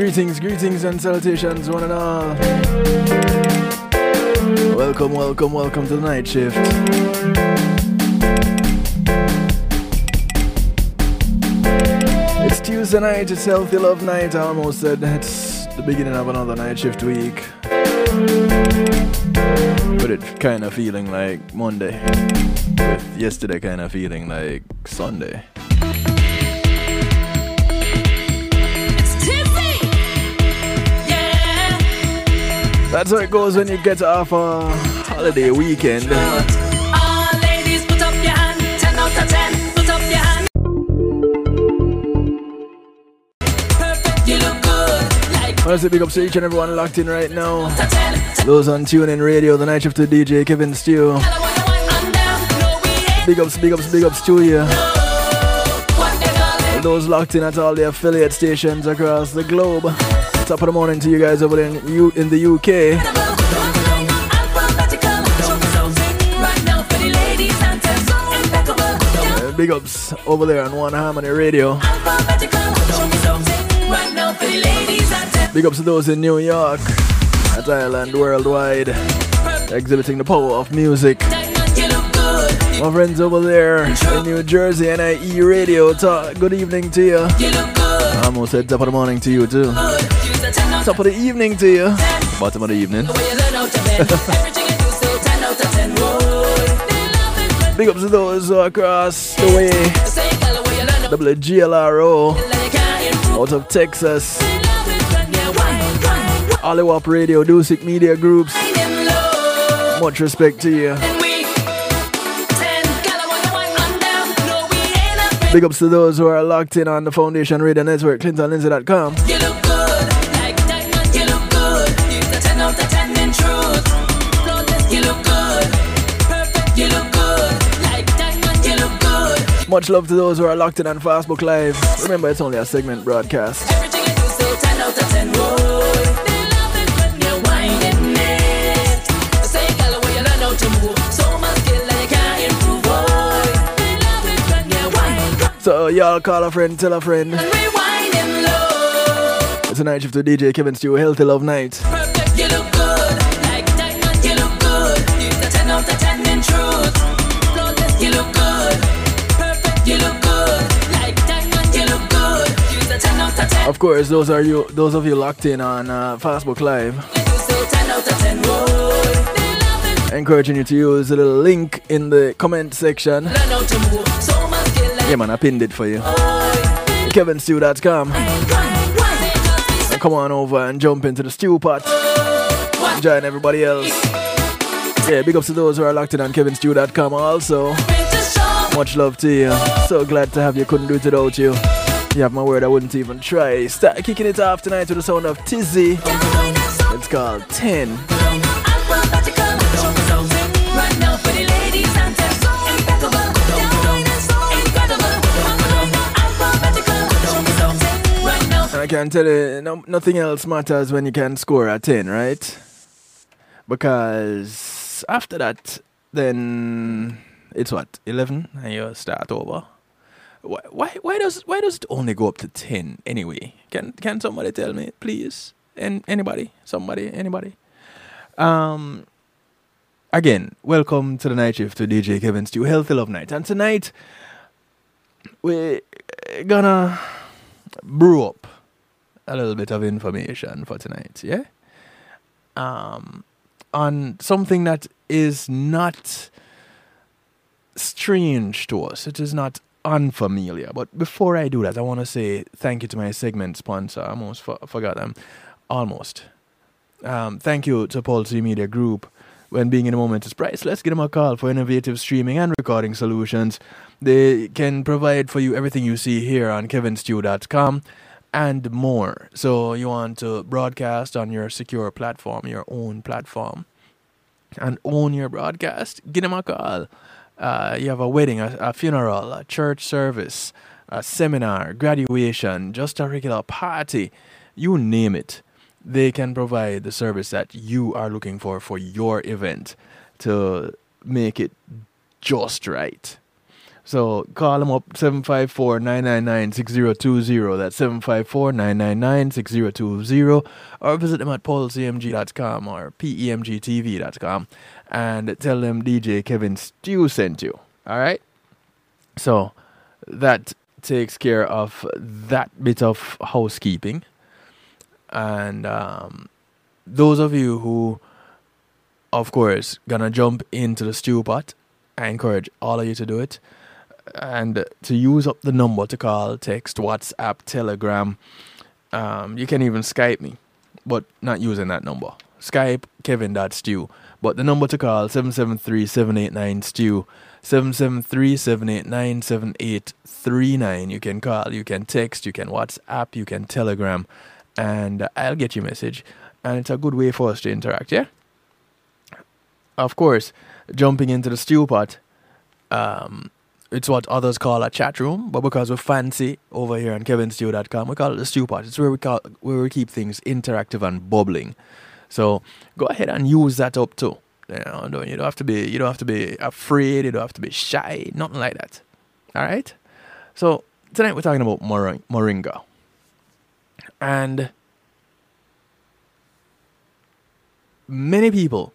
greetings, greetings, and salutations, one and all. Welcome, welcome, welcome to the night shift. It's Tuesday night, it's Healthy Love Night. I almost said it's the beginning of another night shift week. But it kind of feeling like Monday, with yesterday kind of feeling like Sunday. That's how it goes when you get off a holiday weekend. I want to big up to each and everyone locked in right now. Those on TuneIn Radio, the night shift to DJ Kevin Stew. Big ups, big ups, big ups to you. Those locked in at all the affiliate stations across the globe. Top of the morning to you guys over in, U- in the UK. Big ups over there on One Harmony Radio. Big ups to those in New York, at Ireland, worldwide, exhibiting the power of music. My friends over there in New Jersey, NIE Radio, talk, good evening to you. I almost said top of the morning to you too. Top of the evening to you. Bottom of the evening. Big ups to those across the way. WGLRO out of Texas. Oliwap Radio, Dusik Media Groups. Much respect to you. Big ups to those who are locked in on the Foundation Radio Network, ClintonLindsay.com. Much love to those who are locked in on Facebook Live. Remember, it's only a segment broadcast. Everything you do, so 10 out of 10. Whoa. They love it when you're whining it. They say, girl, where you learn how to move. So much skill, and you can't improve. Boy. They love it when you're whining. So, y'all call a friend, tell a friend. It's a night shift to DJ Kevin Stew, Healthy Love Night. Of course, those are you, those of you locked in on uh, Facebook Live. You do so 10 out of 10. Whoa. They love it. Encouraging you to use the little link in the comment section. Yeah, man, I pinned it for you. KevinStew.com. And come on over and jump into the stew pot. Join everybody else. Yeah, big ups to those who are locked in on KevinStew.com also. Much love to you. So glad to have you. Couldn't do it without you. You have my word, I wouldn't even try. Start kicking it off tonight with the sound of Tizzy. It's called 10. Right now for the ladies and test. Impeccable. Incredible. Alphabetical. Right now And I can tell you, no, nothing else matters when you can score a 10, right? Because after that, then it's what, 11? And you start over. Why, why, why, does, why does it only go up to 10 anyway? Can, can somebody tell me, please? And anybody? Somebody? Anybody? Um, again, welcome to the night shift to DJ Kevin Stew Healthy Love Night. And tonight, we're gonna brew up a little bit of information for tonight, yeah? Um, on something that is not strange to us. It is not unfamiliar. But before I do that, I want to say thank you to my segment sponsor. I almost for- forgot them. Almost. Um, thank you to Pulse Media Group. When being in a moment is priceless, give them a call for innovative streaming and recording solutions. They can provide for you everything you see here on kevinstew.com and more. So you want to broadcast on your secure platform, your own platform, and own your broadcast, give them a call. Uh, you have a wedding, a, a funeral, a church service, a seminar, graduation, just a regular party, you name it. They can provide the service that you are looking for for your event to make it just right. So call them up 754-999-6020. That's 754-999-6020. Or visit them at paulcmg.com or pemgtv.com and tell them DJ Kevin Stew sent you. All right? So that takes care of that bit of housekeeping. And um, those of you who, of course, gonna jump into the stew pot, I encourage all of you to do it and to use up the number to call, text, WhatsApp, Telegram. Um, you can even Skype me, but not using that number. Skype Kevin.stew. But the number to call 773-789-STEW. 773-789-7839. You can call, you can text, you can WhatsApp, you can Telegram, and I'll get your message. And it's a good way for us to interact, yeah? Of course, jumping into the stew pot, um, it's what others call a chat room, but because we're fancy over here on kevinstew.com, we call it the stew pot. It's where we call where we keep things interactive and bubbling. So go ahead and use that up too. You know, don't- you don't have to be you don't have to be afraid, you don't have to be shy, nothing like that. All right? So tonight we're talking about moring- moringa. And many people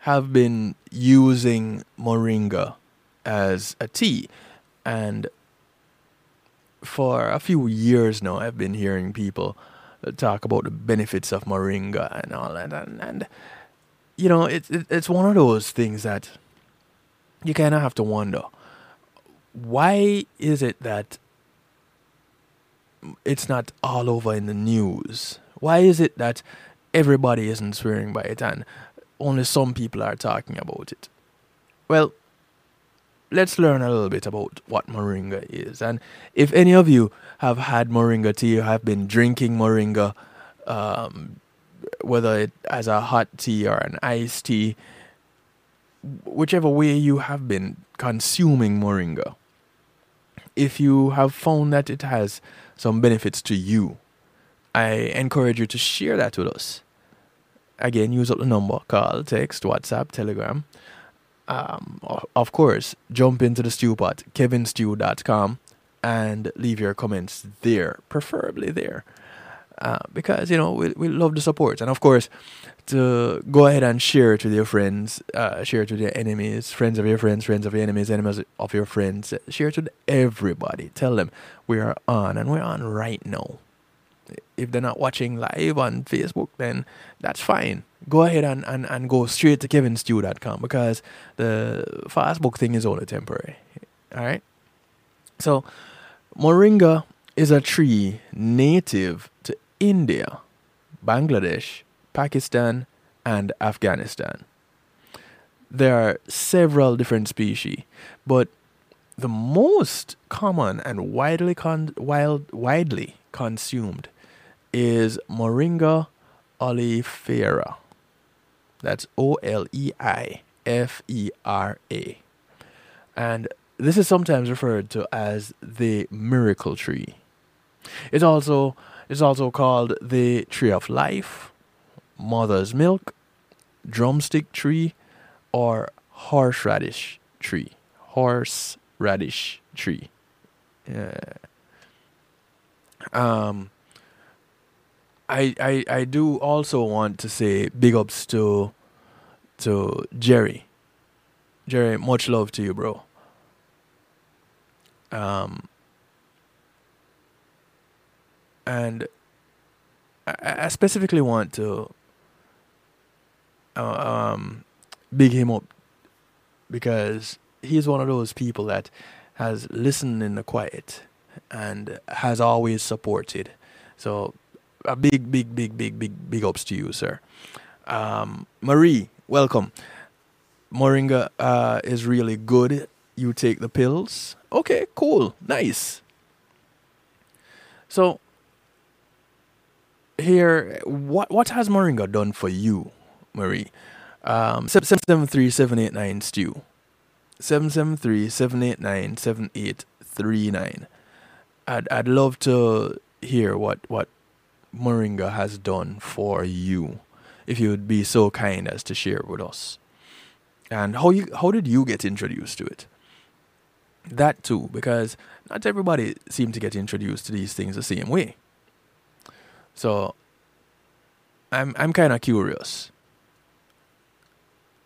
have been using moringa as a tea and for a few years now I've been hearing people talk about the benefits of moringa and all that and, and you know it, it it's one of those things that you kind of have to wonder why is it that it's not all over in the news? Why is it that everybody isn't swearing by it and only some people are talking about it? Well let's learn a little bit about what moringa is. And if any of you have had moringa tea, or have been drinking moringa, um, whether it as a hot tea or an iced tea, whichever way you have been consuming moringa, if you have found that it has some benefits to you, I encourage you to share that with us. Again, use up the number, call, text, WhatsApp, Telegram um, of course, jump into the stew pot, kevinstew.com, and leave your comments there, preferably there. Uh, because, you know, we, we love the support. And of course, to go ahead and share it with your friends, uh, share it with your enemies, friends of your friends, friends of your enemies, enemies of your friends. Share it with everybody. Tell them we are on, and we're on right now. If they're not watching live on Facebook, then that's fine. Go ahead and, and, and go straight to kevinstew.com because the Facebook thing is only temporary. All right? So, moringa is a tree native to India, Bangladesh, Pakistan, and Afghanistan. There are several different species, but the most common and widely con- wild, widely consumed is Moringa oleifera. That's O L E I F E R A. And this is sometimes referred to as the miracle tree. It's also it's also called the tree of life, mother's milk, drumstick tree, or horseradish tree. Horseradish tree. Yeah. Um I, I I do also want to say big ups to to Jerry. Jerry, much love to you, bro. Um and I, I specifically want to uh, um big him up because he's one of those people that has listened in the quiet and has always supported. So a big, big, big, big, big, big ups to you, sir. Um, Marie, welcome. Moringa uh, is really good. You take the pills. Okay, cool, nice. So here, what what has Moringa done for you, Marie? Um, seven seven three seven eight nine stew. Seven seven three seven eight nine seven eight three nine. I'd I'd love to hear what what Moringa has done for you, if you would be so kind as to share with us. And how you how did you get introduced to it? That too, because not everybody seem to get introduced to these things the same way. So I'm I'm kind of curious.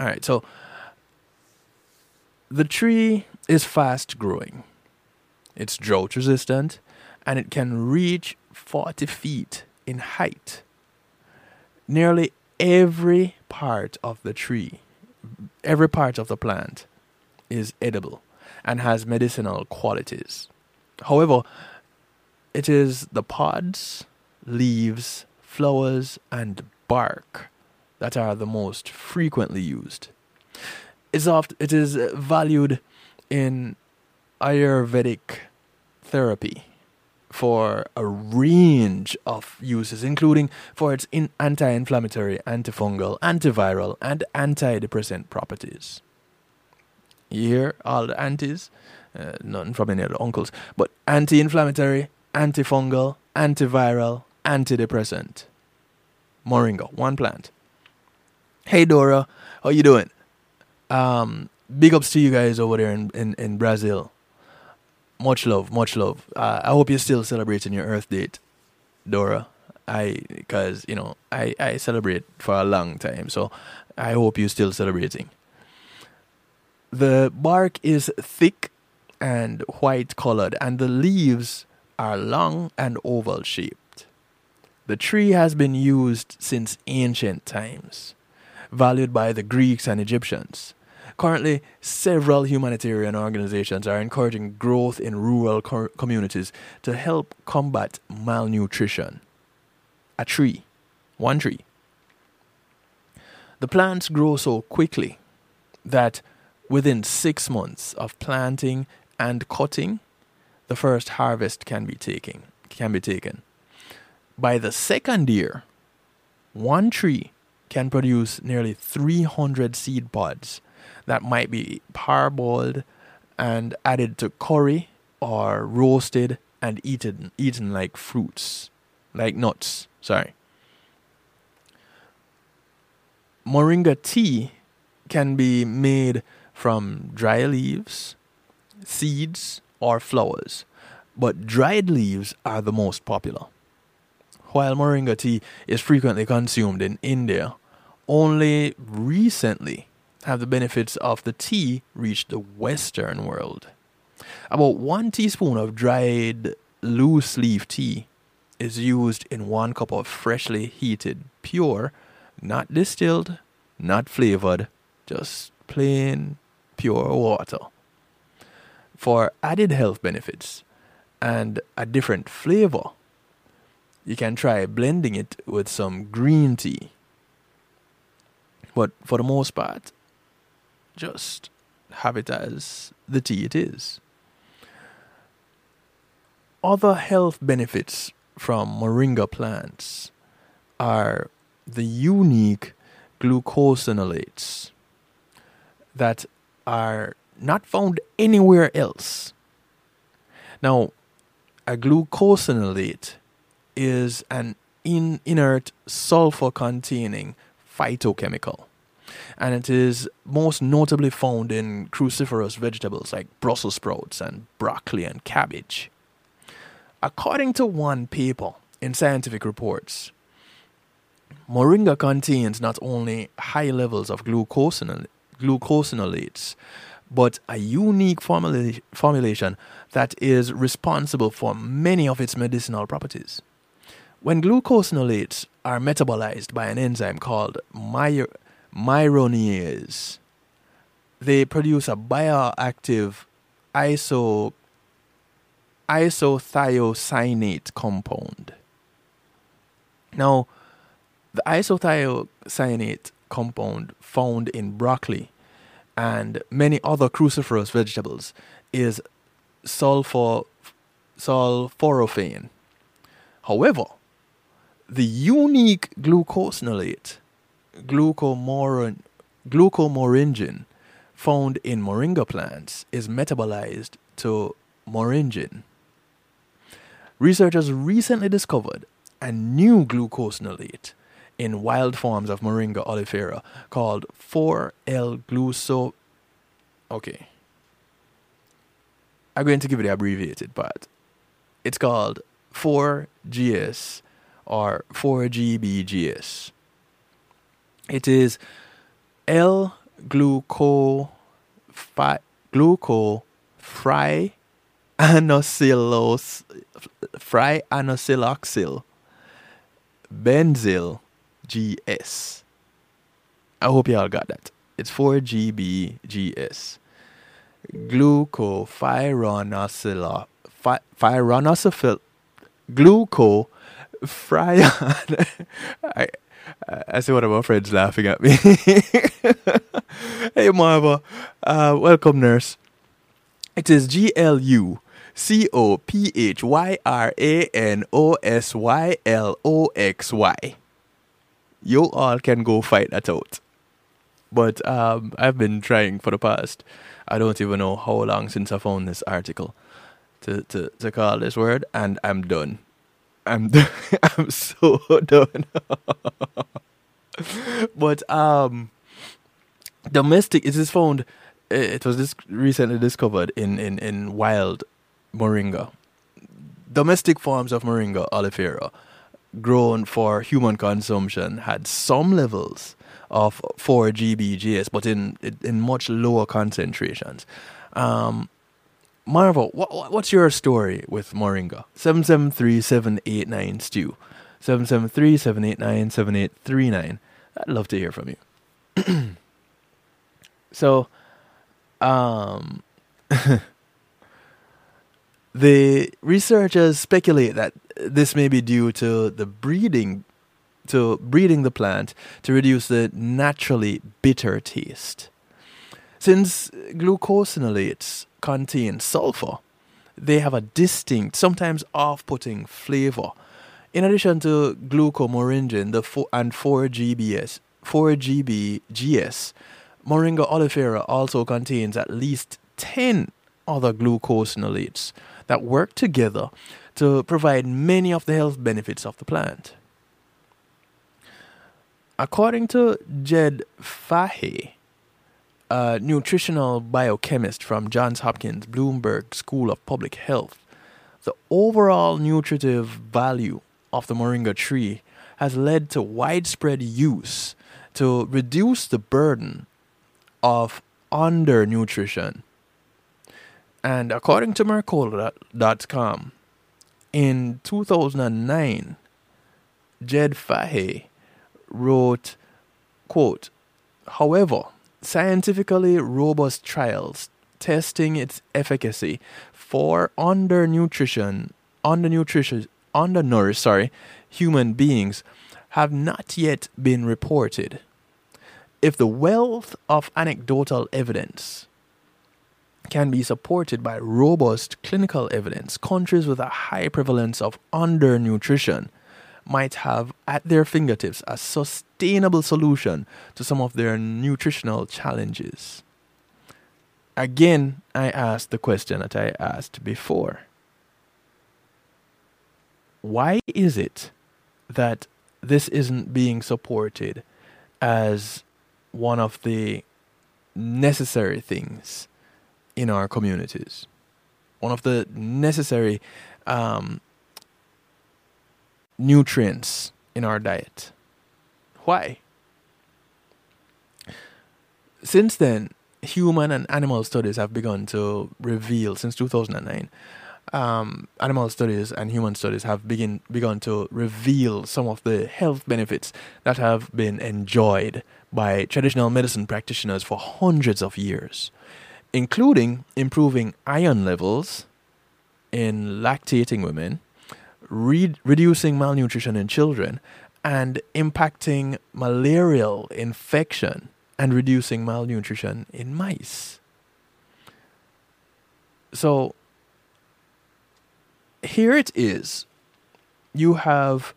All right, so the tree is fast growing. It's drought resistant and it can reach 40 feet in height. Nearly every part of the tree, every part of the plant is edible and has medicinal qualities. However, it is the pods, leaves, flowers, and bark that are the most frequently used. It's oft, it is valued in Ayurvedic therapy for a range of uses, including for its in anti inflammatory, antifungal, antiviral, and antidepressant properties. You hear all the antis? Uh, nothing from any of the uncles, but anti inflammatory, antifungal, antiviral, antidepressant. Moringa, one plant. Hey Dora, how you doing? Um, big ups to you guys over there in, in, in Brazil. Much love, much love. Uh, I hope you're still celebrating your Earth date, Dora. I, because you know, I I celebrate for a long time, so I hope you're still celebrating. The bark is thick and white colored, and the leaves are long and oval shaped. The tree has been used since ancient times, valued by the Greeks and Egyptians. Currently, several humanitarian organizations are encouraging growth in rural co- communities to help combat malnutrition. A tree, one tree. The plants grow so quickly that within six months of planting and cutting, the first harvest can be taken. Can be taken. By the second year, one tree can produce nearly 300 seed pods that might be parboiled and added to curry or roasted and eaten eaten like fruits, like nuts. Sorry. Moringa tea can be made from dry leaves, seeds, or flowers, but dried leaves are the most popular. While moringa tea is frequently consumed in India, only recently have the benefits of the tea reached the Western world. About one teaspoon of dried loose leaf tea is used in one cup of freshly heated, pure, not distilled, not flavored, just plain pure water. For added health benefits and a different flavor, you can try blending it with some green tea. But for the most part, just have it as the tea it is. Other health benefits from moringa plants are the unique glucosinolates that are not found anywhere else. Now, a glucosinolate is an in- inert sulfur containing phytochemical and it is most notably found in cruciferous vegetables like Brussels sprouts and broccoli and cabbage. According to one paper in Scientific Reports, moringa contains not only high levels of glucosinol- glucosinolates, but a unique formula- formulation that is responsible for many of its medicinal properties. When glucosinolates are metabolized by an enzyme called my- myrosinase, they produce a bioactive iso isothiocyanate compound. Now, the isothiocyanate compound found in broccoli and many other cruciferous vegetables is sulfur sulforaphane. However, the unique glucosinolate glucomorin, glucomoringin found in moringa plants is metabolized to moringin. Researchers recently discovered a new glucosinolate in wild forms of Moringa oleifera called 4L-gluco. Okay. I'm going to give it the abbreviated part. It's called 4GS or 4GBGS. It is L gluco fi- gluco fry anosyloxyl benzyl GS. I hope y'all got that. It's 4GBGS. Glucophyronosyl phyronosyl gluco fryon. I, I see one of my friends laughing at me. hey Marva, uh, welcome nurse. It is G L U C O P H Y R A N O S Y L O X Y. You all can go fight that out. But um, I've been trying for the past, I don't even know how long since I found this article to, to, to call this word, and I'm done. I'm. I'm so done. but um, domestic it is found. It was this recently discovered in, in, in wild moringa. Domestic forms of moringa oleifera grown for human consumption had some levels of 4-GBGS, but in in much lower concentrations. Um, What, what's your story with Moringa? 773-789 Stew. 773-789-7839. I'd love to hear from you. so, um, the researchers speculate that this may be due to the breeding to breeding the plant to reduce the naturally bitter taste. Since glucosinolates contain sulfur, they have a distinct, sometimes off-putting flavor. In addition to glucomoringin the and 4-GBS, 4-GBGS, Moringa oleifera also contains at least 10 other glucosinolates that work together to provide many of the health benefits of the plant. According to Jed Fahey, a nutritional biochemist from Johns Hopkins Bloomberg School of Public Health, the overall nutritive value of the moringa tree has led to widespread use to reduce the burden of undernutrition. And according to Mercola.com, in 2009, Jed Fahey wrote, quote, However, scientifically robust trials testing its efficacy for undernutrition, undernutrition, undernourished, sorry, human beings have not yet been reported. If the wealth of anecdotal evidence can be supported by robust clinical evidence, countries with a high prevalence of undernutrition might have at their fingertips a sustainable solution to some of their nutritional challenges. Again, I ask the question that I asked before. Why is it that this isn't being supported as one of the necessary things in our communities? One of the necessary um, nutrients in our diet. Why? Since then, human and animal studies have begun to reveal, since 2009, um, animal studies and human studies have begin, begun to reveal some of the health benefits that have been enjoyed by traditional medicine practitioners for hundreds of years, including improving iron levels in lactating women, re- reducing malnutrition in children, and impacting malarial infection and reducing malnutrition in mice. So here it is. You have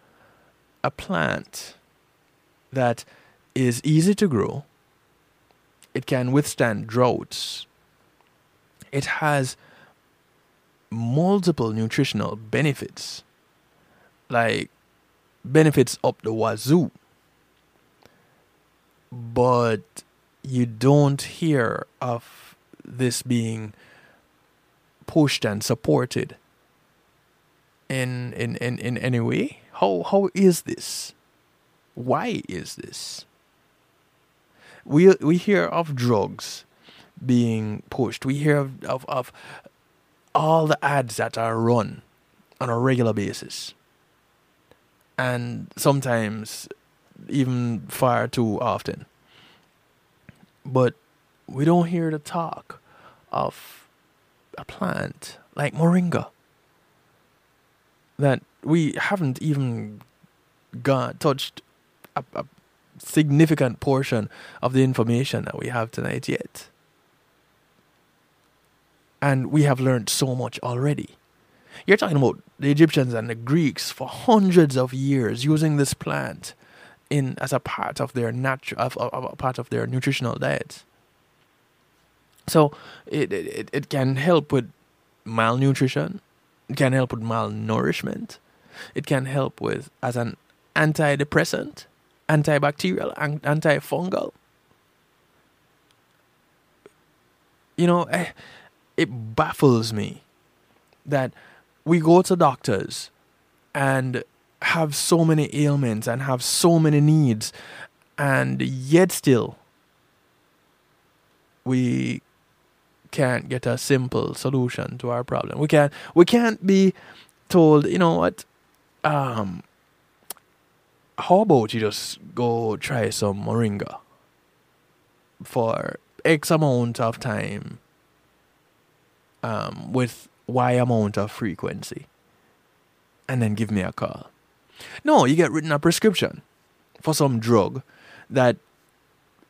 a plant that is easy to grow. It can withstand droughts. It has multiple nutritional benefits, like benefits up the wazoo. But you don't hear of this being pushed and supported in in, in, in any way? How how is this? Why is this? We we hear of drugs being pushed. We hear of, of, of all the ads that are run on a regular basis. And sometimes even far too often. But we don't hear the talk of a plant like moringa that we haven't even got touched a, a significant portion of the information that we have tonight yet. And we have learned so much already. You're talking about the Egyptians and the Greeks for hundreds of years using this plant in as a part of their natural of, of, of part of their nutritional diet. So it, it it can help with malnutrition. It can help with malnourishment. It can help with as an antidepressant, antibacterial, an- antifungal. You know, eh, it baffles me that we go to doctors and have so many ailments and have so many needs, and yet still we can't get a simple solution to our problem. We can't we can't be told, you know what, um how about you just go try some moringa for X amount of time um, with Y amount of frequency and then give me a call. No, you get written a prescription for some drug that,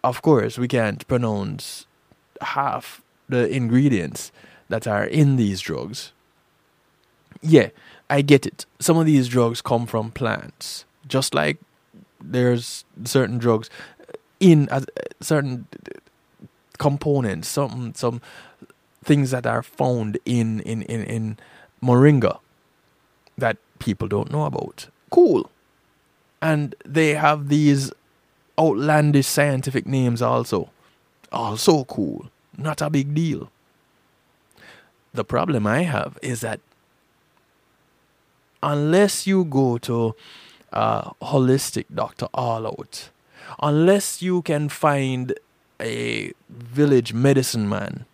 of course, we can't pronounce half the ingredients that are in these drugs. Yeah, I get it. Some of these drugs come from plants, just like there's certain drugs in certain components, some some things that are found in in in, in moringa that people don't know about. Cool. And they have these outlandish scientific names also. Also cool. Not a big deal. The problem I have is that unless you go to a holistic doctor all out, unless you can find a village medicine man,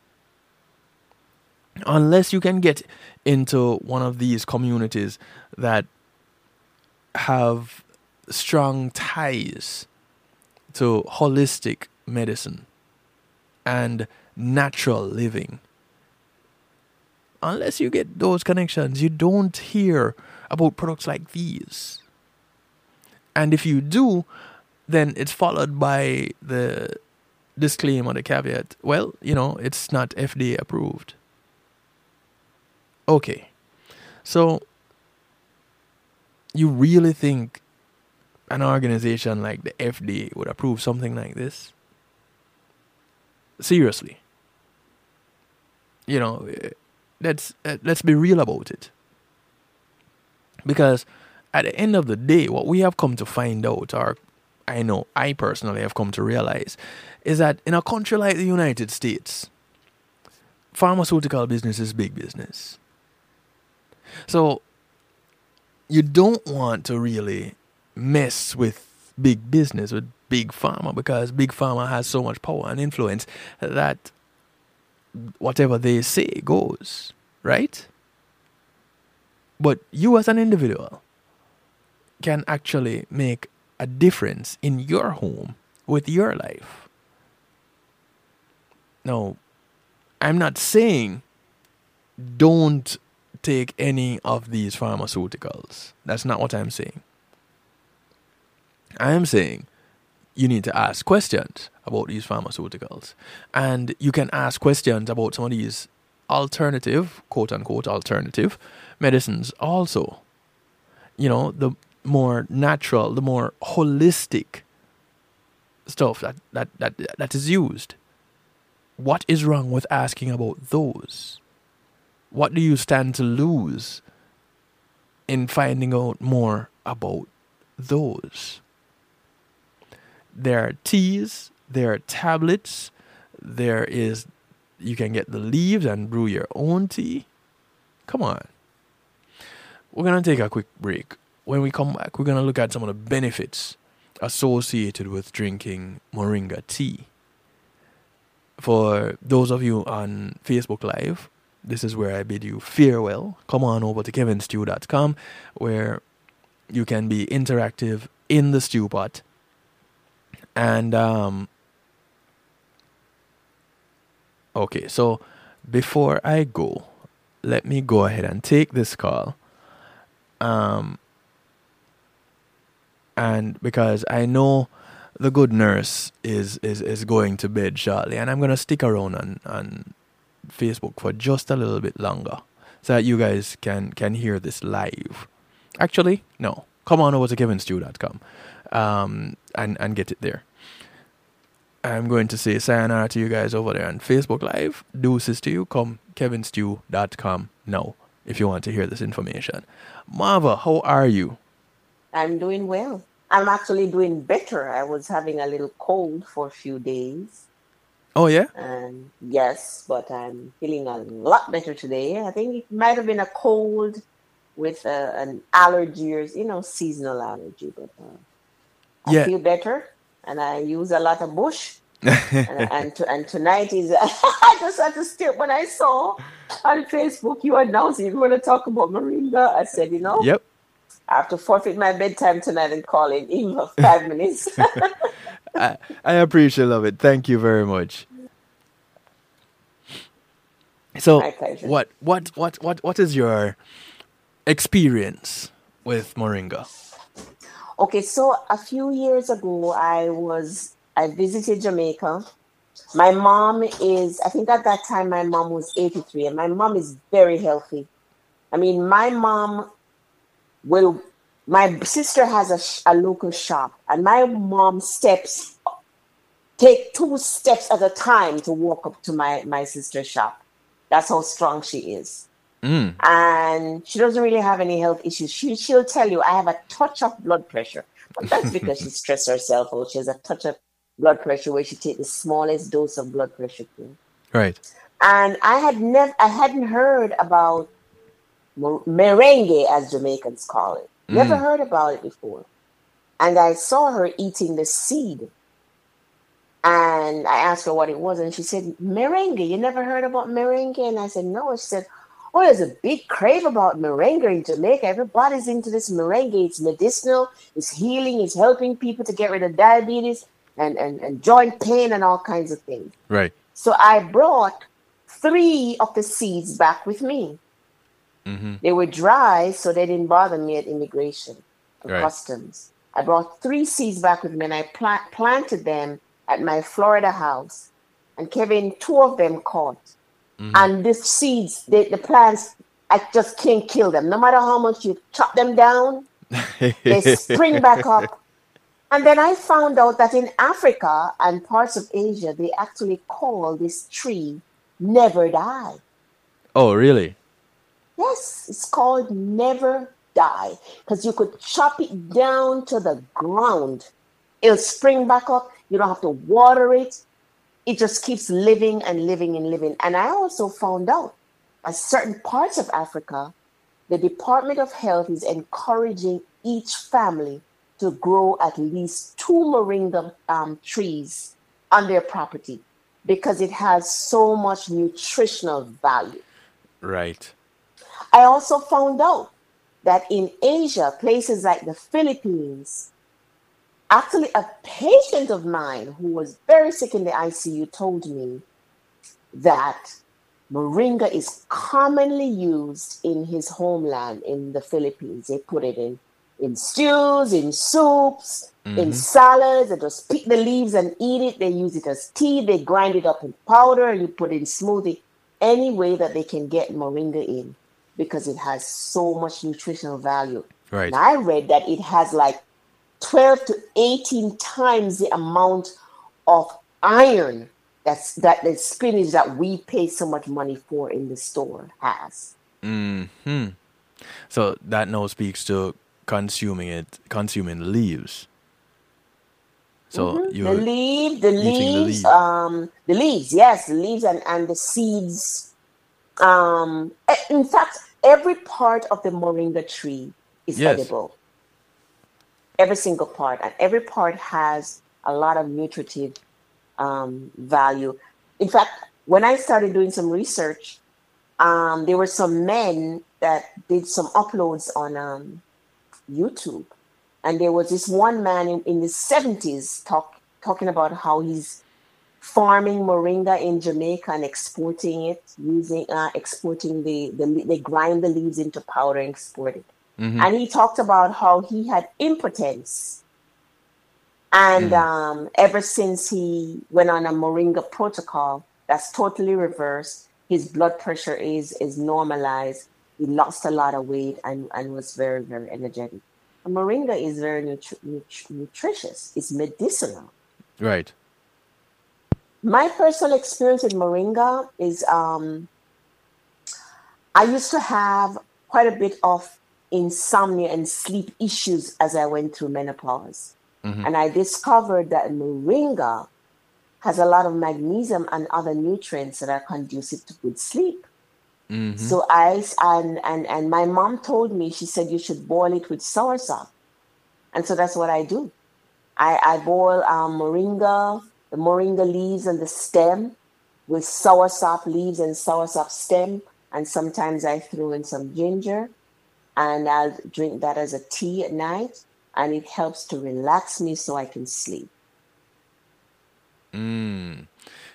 unless you can get into one of these communities that have strong ties to holistic medicine and natural living. Unless you get those connections, you don't hear about products like these. And if you do, then it's followed by the disclaimer, the caveat well, you know, it's not FDA approved. Okay. So, you really think an organization like the FDA would approve something like this? Seriously. You know, eh, let's eh, let's be real about it. Because at the end of the day, what we have come to find out, or I know I personally have come to realize, is that in a country like the United States, pharmaceutical business is big business. So you don't want to really mess with big business, with big pharma, because big pharma has so much power and influence that whatever they say goes, right? But you as an individual can actually make a difference in your home with your life. Now, I'm not saying don't take any of these pharmaceuticals. That's not what I'm saying. I am saying you need to ask questions about these pharmaceuticals. And you can ask questions about some of these alternative, quote unquote, alternative medicines also. You know, the more natural, the more holistic stuff that, that, that, that is used. What is wrong with asking about those? What do you stand to lose in finding out more about those? There are teas, there are tablets, there is you can get the leaves and brew your own tea. Come on. We're going to take a quick break. When we come back, we're going to look at some of the benefits associated with drinking moringa tea. For those of you on Facebook Live, this is where I bid you farewell. Come on over to kevinstew.com where you can be interactive in the stew pot. And um okay, so before I go, let me go ahead and take this call. Um and because I know the good nurse is is is going to bed shortly and I'm going to stick around and, on Facebook for just a little bit longer so that you guys can can hear this live. Actually, no. Come on over to kevinstew.com um, and, and get it there. I'm going to say sayonara to you guys over there on Facebook Live. Deuces to you. Come kevinstew.com now if you want to hear this information. Marva, how are you? I'm doing well. I'm actually doing better. I was having a little cold for a few days. Oh, yeah? And yes, but I'm feeling a lot better today. I think it might have been a cold with uh, an allergy or, you know, seasonal allergy. But uh, I Yeah. feel better and I use a lot of bush. and and, to, and tonight is, I just had to step when I saw on Facebook you announced you were going to talk about Moringa. I said, you know, yep. I have to forfeit my bedtime tonight and call in even for five minutes. I, I appreciate love it. Thank you very much. So what what what what what is your experience with Moringa? okay, so a few years ago, I was I visited Jamaica. My mom is, I think at that time my mom was 83, and my mom is very healthy. I mean, my mom will. My sister has a, sh- a local shop, and my mom steps take two steps at a time to walk up to my my sister's shop. That's how strong she is. Mm. and she doesn't really have any health issues. She she'll tell you I have a touch of blood pressure, but that's because she stressed herself out. She has a touch of blood pressure where she take the smallest dose of blood pressure pill. Right. And I had never I hadn't heard about merengue as Jamaicans call it. Never Mm. heard about it before. And I saw her eating the seed. And I asked her what it was, and she said, Merengue. You never heard about merengue? And I said, No. She said, Oh, there's a big crave about merengue in Jamaica. Everybody's into this merengue. It's medicinal, it's healing, it's helping people to get rid of diabetes and, and, and joint pain and all kinds of things. Right. So I brought three of the seeds back with me. Mm-hmm. They were dry, so they didn't bother me at immigration or Right. customs. I brought three seeds back with me and I pla- planted them at my Florida house. And Kevin, two of them caught. Mhm. And the seeds, the, the plants, I just can't kill them. No matter how much you chop them down, they spring back up. And then I found out that in Africa and parts of Asia, they actually call this tree never die. oh, really? Yes, it's called never die because you could chop it down to the ground. It'll spring back up. You don't have to water it. It just keeps living and living and living. And I also found out at certain parts of Africa, the Department of Health is encouraging each family to grow at least two moringa um, trees on their property because it has so much nutritional value. Right. I also found out that in Asia, places like the Philippines, actually a patient of mine who was very sick in the ICU told me that moringa is commonly used in his homeland in the Philippines. They put it in in stews, in soups, in Mhm. salads. They just pick the leaves and eat it. They use it as tea. They grind it up in powder and you put it in smoothie. Any way that they can get moringa in because it has so much nutritional value. Right. And I read that it has like 12 to 18 times the amount of iron that's that the spinach that we pay so much money for in the store has. Hmm. So that now speaks to consuming it, consuming leaves. So Mhm. you the leaf, the eating the leaves, leaf. um, the leaves, yes, the leaves and, and the seeds. Um, eh, in fact, every part of the moringa tree is Yes. edible. Every single part, and every part has a lot of nutritive um, value. In fact, when I started doing some research, um, there were some men that did some uploads on um, YouTube, and there was this one man in, in the seventies talk talking about how he's farming moringa in Jamaica and exporting it using uh, exporting the, the they grind the leaves into powder and export it. Mhm. And he talked about how he had impotence. And um, ever since he went on a moringa protocol, that's totally reversed. His blood pressure is is normalized. He lost a lot of weight and, and was very, very energetic. And moringa is very nutri- nut- nutritious. It's medicinal. Right. My personal experience with moringa is um, I used to have quite a bit of insomnia and sleep issues as I went through menopause. And I discovered that moringa has a lot of magnesium and other nutrients that are conducive to good sleep. Mhm. So I and, and and my mom told me she said you should boil it with soursop, and so that's what I do. I I boil um, moringa, the moringa leaves and the stem, with soursop leaves and soursop stem, and sometimes I throw in some ginger, and I'll drink that as a tea at night, and it helps to relax me so I can sleep. Mm.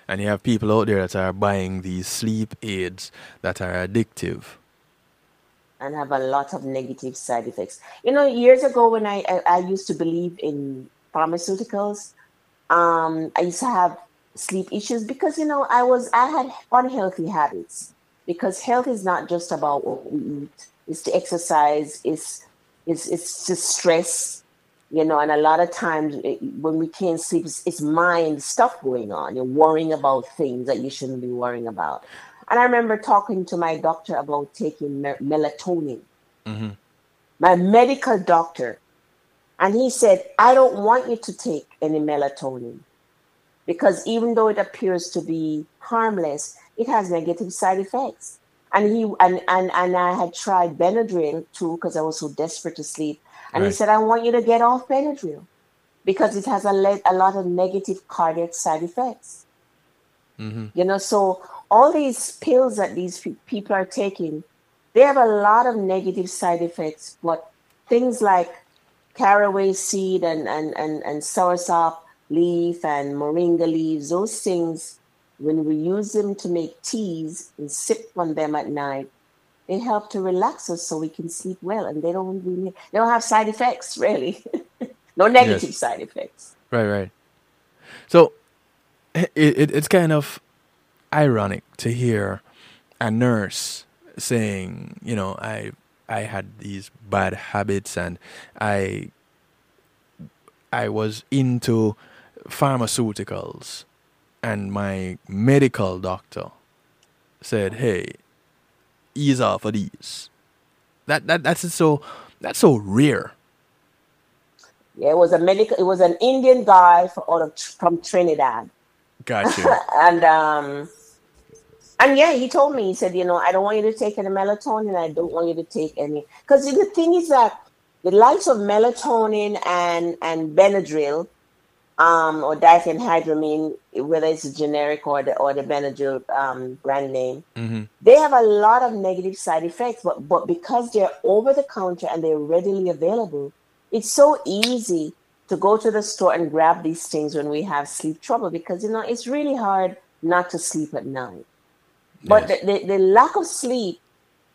And you have people out there that are buying these sleep aids that are addictive. and have a lot of negative side effects. You know, years ago when I I, I used to believe in pharmaceuticals, um, I used to have sleep issues because you know I was I had unhealthy habits because health is not just about what we eat; it's the exercise, it's it's it's just stress. You know, and a lot of times it, when we can't sleep, it's, it's mind stuff going on. You're worrying about things that you shouldn't be worrying about. And I remember talking to my doctor about taking me- melatonin, Mhm. my medical doctor. And he said, I don't want you to take any melatonin because even though it appears to be harmless, it has negative side effects. And he and and, and I had tried Benadryl too because I was so desperate to sleep. And he said, I want you to get off Benadryl because it has a, le- a lot of negative cardiac side effects. Mhm. You know, so all these pills that these pe- people are taking, they have a lot of negative side effects. But things like caraway seed and and and, and soursop leaf and moringa leaves, those things, when we use them to make teas and sip on them at night, they help to relax us so we can sleep well, and they don't really they don't have side effects really, no negative side effects. Right, right. So it, it it's kind of ironic to hear a nurse saying, you know, I I had these bad habits and I I was into pharmaceuticals and my medical doctor said, "Hey, ease off of these." That that that's so that's so rare. Yeah, it was a medical. It was an Indian guy from out of from Trinidad, Gotcha. and um, and yeah, he told me. He said, you know, I don't want you to take any melatonin. I don't want you to take any because the thing is that the likes of melatonin and and Benadryl, um, or diphenhydramine, whether it's a generic or the or the Benadryl um, brand name, hmm they have a lot of negative side effects, but but because they're over the counter and they're readily available, it's so easy to go to the store and grab these things when we have sleep trouble because you know it's really hard not to sleep at night. But Yes. the, the, the lack of sleep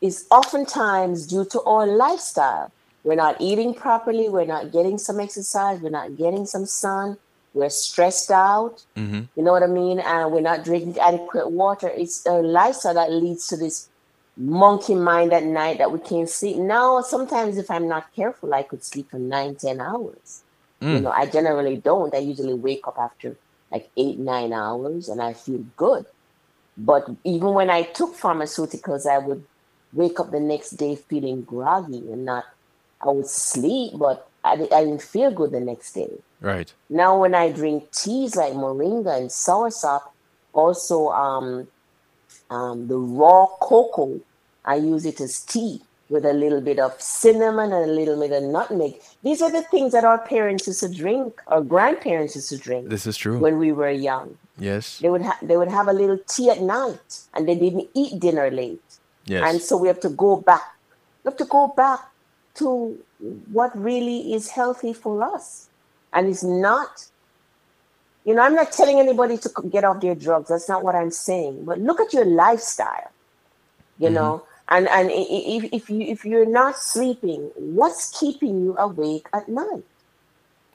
is oftentimes due to our lifestyle. We're not eating properly, we're not getting some exercise, we're not getting some sun, we're stressed out. hmm You know what I mean? And we're not drinking adequate water. It's a lifestyle that leads to this monkey mind at night that we can't sleep. Now, sometimes if I'm not careful, I could sleep for nine, ten hours. You Mm. know, I generally don't. I usually wake up after like eight, nine hours and I feel good. But even when I took pharmaceuticals, I would wake up the next day feeling groggy and not, I would sleep, but I, I didn't feel good the next day. Right. Now, when I drink teas like moringa and soursop, also um, um, the raw cocoa I use it as tea with a little bit of cinnamon and a little bit of nutmeg. These are the things that our parents used to drink, our grandparents used to drink This is true. when we were young. yes. They would ha- they would have a little tea at night, and they didn't eat dinner late. Yes. And so we have to go back. We have to go back to what really is healthy for us. And it's not, you know, I'm not telling anybody to get off their drugs. That's not what I'm saying. But look at your lifestyle, you mm-hmm. know. And and if, if you if you're not sleeping, what's keeping you awake at night?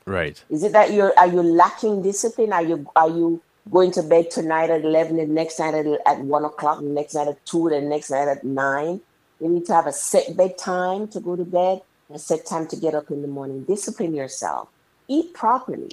right. Is it that you're are you lacking discipline? Are you are you going to bed tonight at eleven, the next night at, at one o'clock, the next night at two, the next night at nine? You need to have a set bedtime to go to bed, and a set time to get up in the morning. Discipline yourself. Eat properly.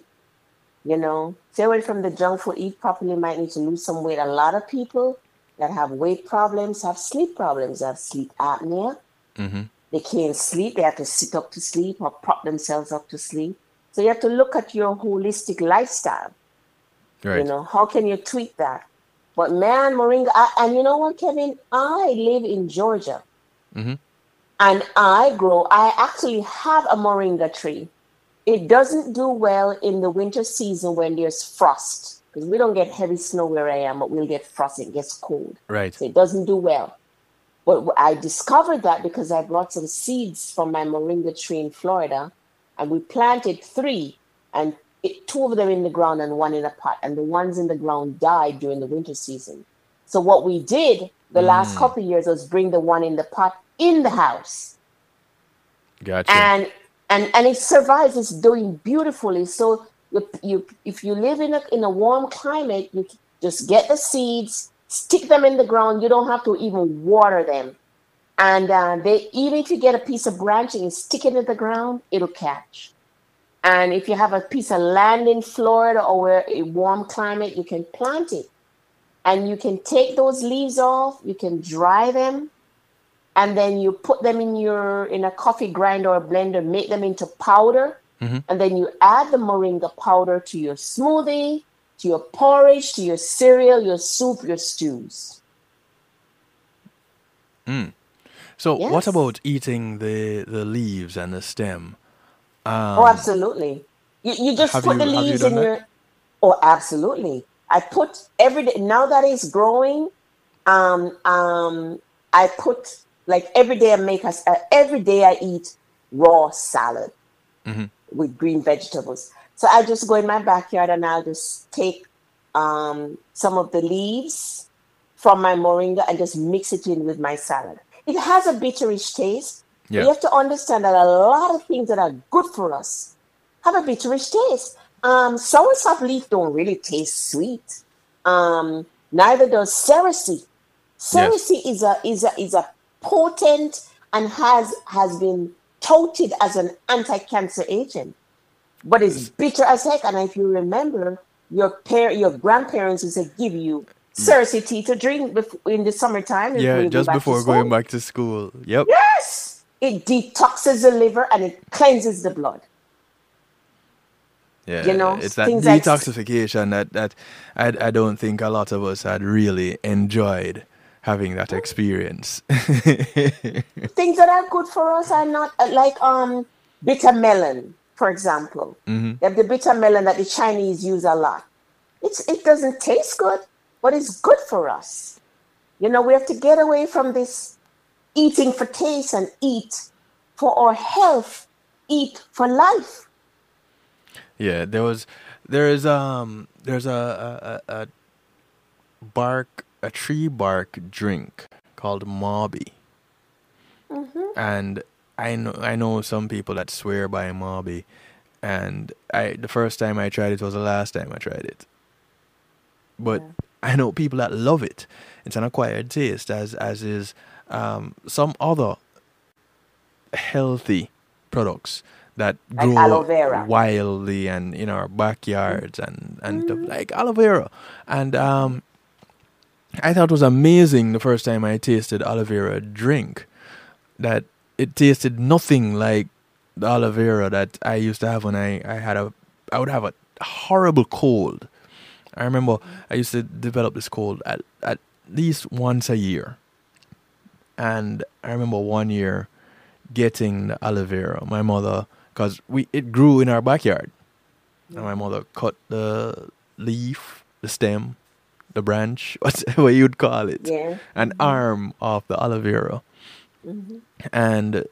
You know, stay away from the junk food. Eat properly. Might need to lose some weight. A lot of people that have weight problems have sleep problems. Have sleep apnea. Mm-hmm. They can't sleep. They have to sit up to sleep or prop themselves up to sleep. So you have to look at your holistic lifestyle. Right. You know, how can you tweak that? But man, Moringa, I, and you know what, Kevin? I live in Georgia. Mhm. And I grow, I actually have a Moringa tree. It doesn't do well in the winter season when there's frost, because we don't get heavy snow where I am, but we'll get frost, it gets cold. Right. So it doesn't do well. But I discovered that because I brought some seeds from my moringa tree in Florida, and we planted three, and it, two of them in the ground and one in a pot, and the ones in the ground died during the winter season. So what we did the last Mm. couple of years was bring the one in the pot in the house, Gotcha. and and and it survives. It's doing beautifully. So you, you if you live in a in a warm climate, you just get the seeds, stick them in the ground. You don't have to even water them, and uh, they even if you get a piece of branching and stick it in the ground, it'll catch. And if you have a piece of land in Florida or where a warm climate, you can plant it, and you can take those leaves off. You can dry them, and then you put them in your in a coffee grinder or a blender, make them into powder, Mhm. and then you add the moringa powder to your smoothie, to your porridge, to your cereal, your soup, your stews. so, what about eating the the leaves and the stem? Um, oh, absolutely. You, you just put the you- you leaves done in that? your. Oh, absolutely. I put every day now that it's growing. Um, um, I put like every day I make us uh, every day I eat raw salad Mhm. With green vegetables. So I just go in my backyard and I'll just take um, some of the leaves from my moringa and just mix it in with my salad. It has a bitterish taste. Yeah. You have to understand that a lot of things that are good for us have a bitterish taste. Um, soursop leaf don't really taste sweet. Um, neither does cerasee. Cerasee is a is a is a potent and has has been touted as an anti-cancer agent, but it's bitter as heck. And if you remember, your par your grandparents used to give you cerasee tea to drink in the summertime. yeah, just before going back to school. Yep. Yes, it detoxes the liver and it cleanses the blood. Yeah, You know, it's that things like- detoxification that that I I don't think a lot of us had really enjoyed having that experience. Things that are good for us are not uh, like um bitter melon, for example. hmm They have the bitter melon that the Chinese use a lot. It's it doesn't taste good, but it's good for us. You know, we have to get away from this eating for taste and eat for our health, eat for life. Yeah, there was there is um there's a a, a, a bark a tree bark drink called Mauby. And I know I know some people that swear by Mauby and I the first time I tried it was the last time I tried it. But I know people that love it. It's an acquired taste as as is um some other healthy products that Like grow vera. wildly and in our backyards and and stuff like aloe vera and um I thought was amazing the first time I tasted aloe vera drink that it tasted nothing like the aloe vera that I used to have when I, I had a I would have a horrible cold. I remember I used to develop this cold at at least once a year. And I remember one year getting the aloe vera. My mother, because we it grew in our backyard, and my mother cut the leaf, the stem, the branch, whatever you'd call it, Yeah. an arm of the aloe vera, Mm-hmm. and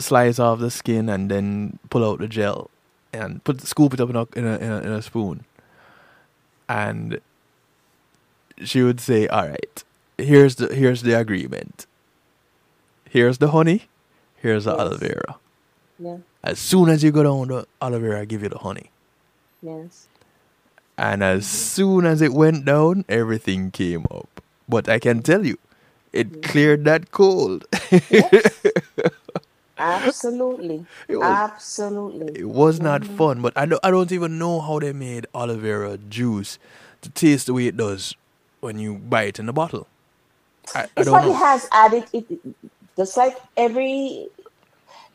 slice off the skin, and then pull out the gel, and put scoop it up in a in a, in a, in a spoon, and she would say, "All right, here's the here's the agreement. Here's the honey, here's the Yes. aloe vera. Yeah. As soon as you go down the aloe vera, I give you the honey." Yes. And as soon as it went down, everything came up. But I can tell you, it cleared that cold. Yes. Absolutely. It was- Absolutely. it was not Mm-hmm. fun, but I don't, I don't even know how they made aloe vera juice to taste the way it does when you buy it in a bottle. I, I It's don't what it has added. It just like every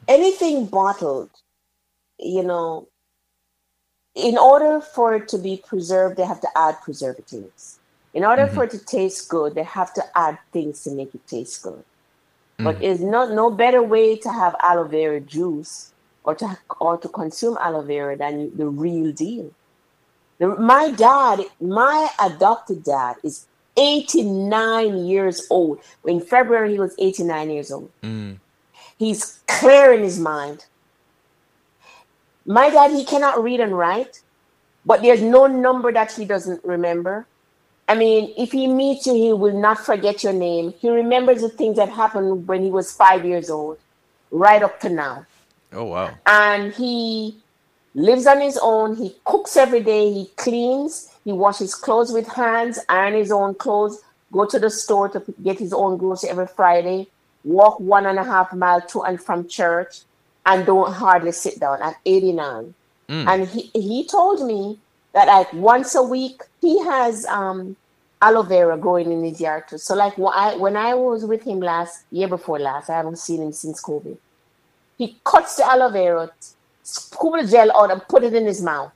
anything bottled, you know. In order for it to be preserved, they have to add preservatives. In order for it to taste good, they have to add things to make it taste good. But it's not no better way to have aloe vera juice or to or to consume aloe vera than the real deal. The, my dad, my adopted dad, is 89 years old. In February, he was 89 years old. Mm. He's clear in his mind. My dad, he cannot read and write, but there's no number that he doesn't remember. I mean, if he meets you, he will not forget your name. He remembers the things that happened when he was five years old, right up to now Oh wow. and he lives on his own. He cooks every day. He cleans. He washes clothes with hands, iron his own clothes, go to the store to get his own grocery every Friday, walk one and a half mile to and from church, and don't hardly sit down at 89. Mm. And he, he told me that like once a week he has um aloe vera growing in his yard too. So like when I, when I was with him last year before last, I haven't seen him since COVID. He cuts the aloe vera, scoop the gel out, and put it in his mouth.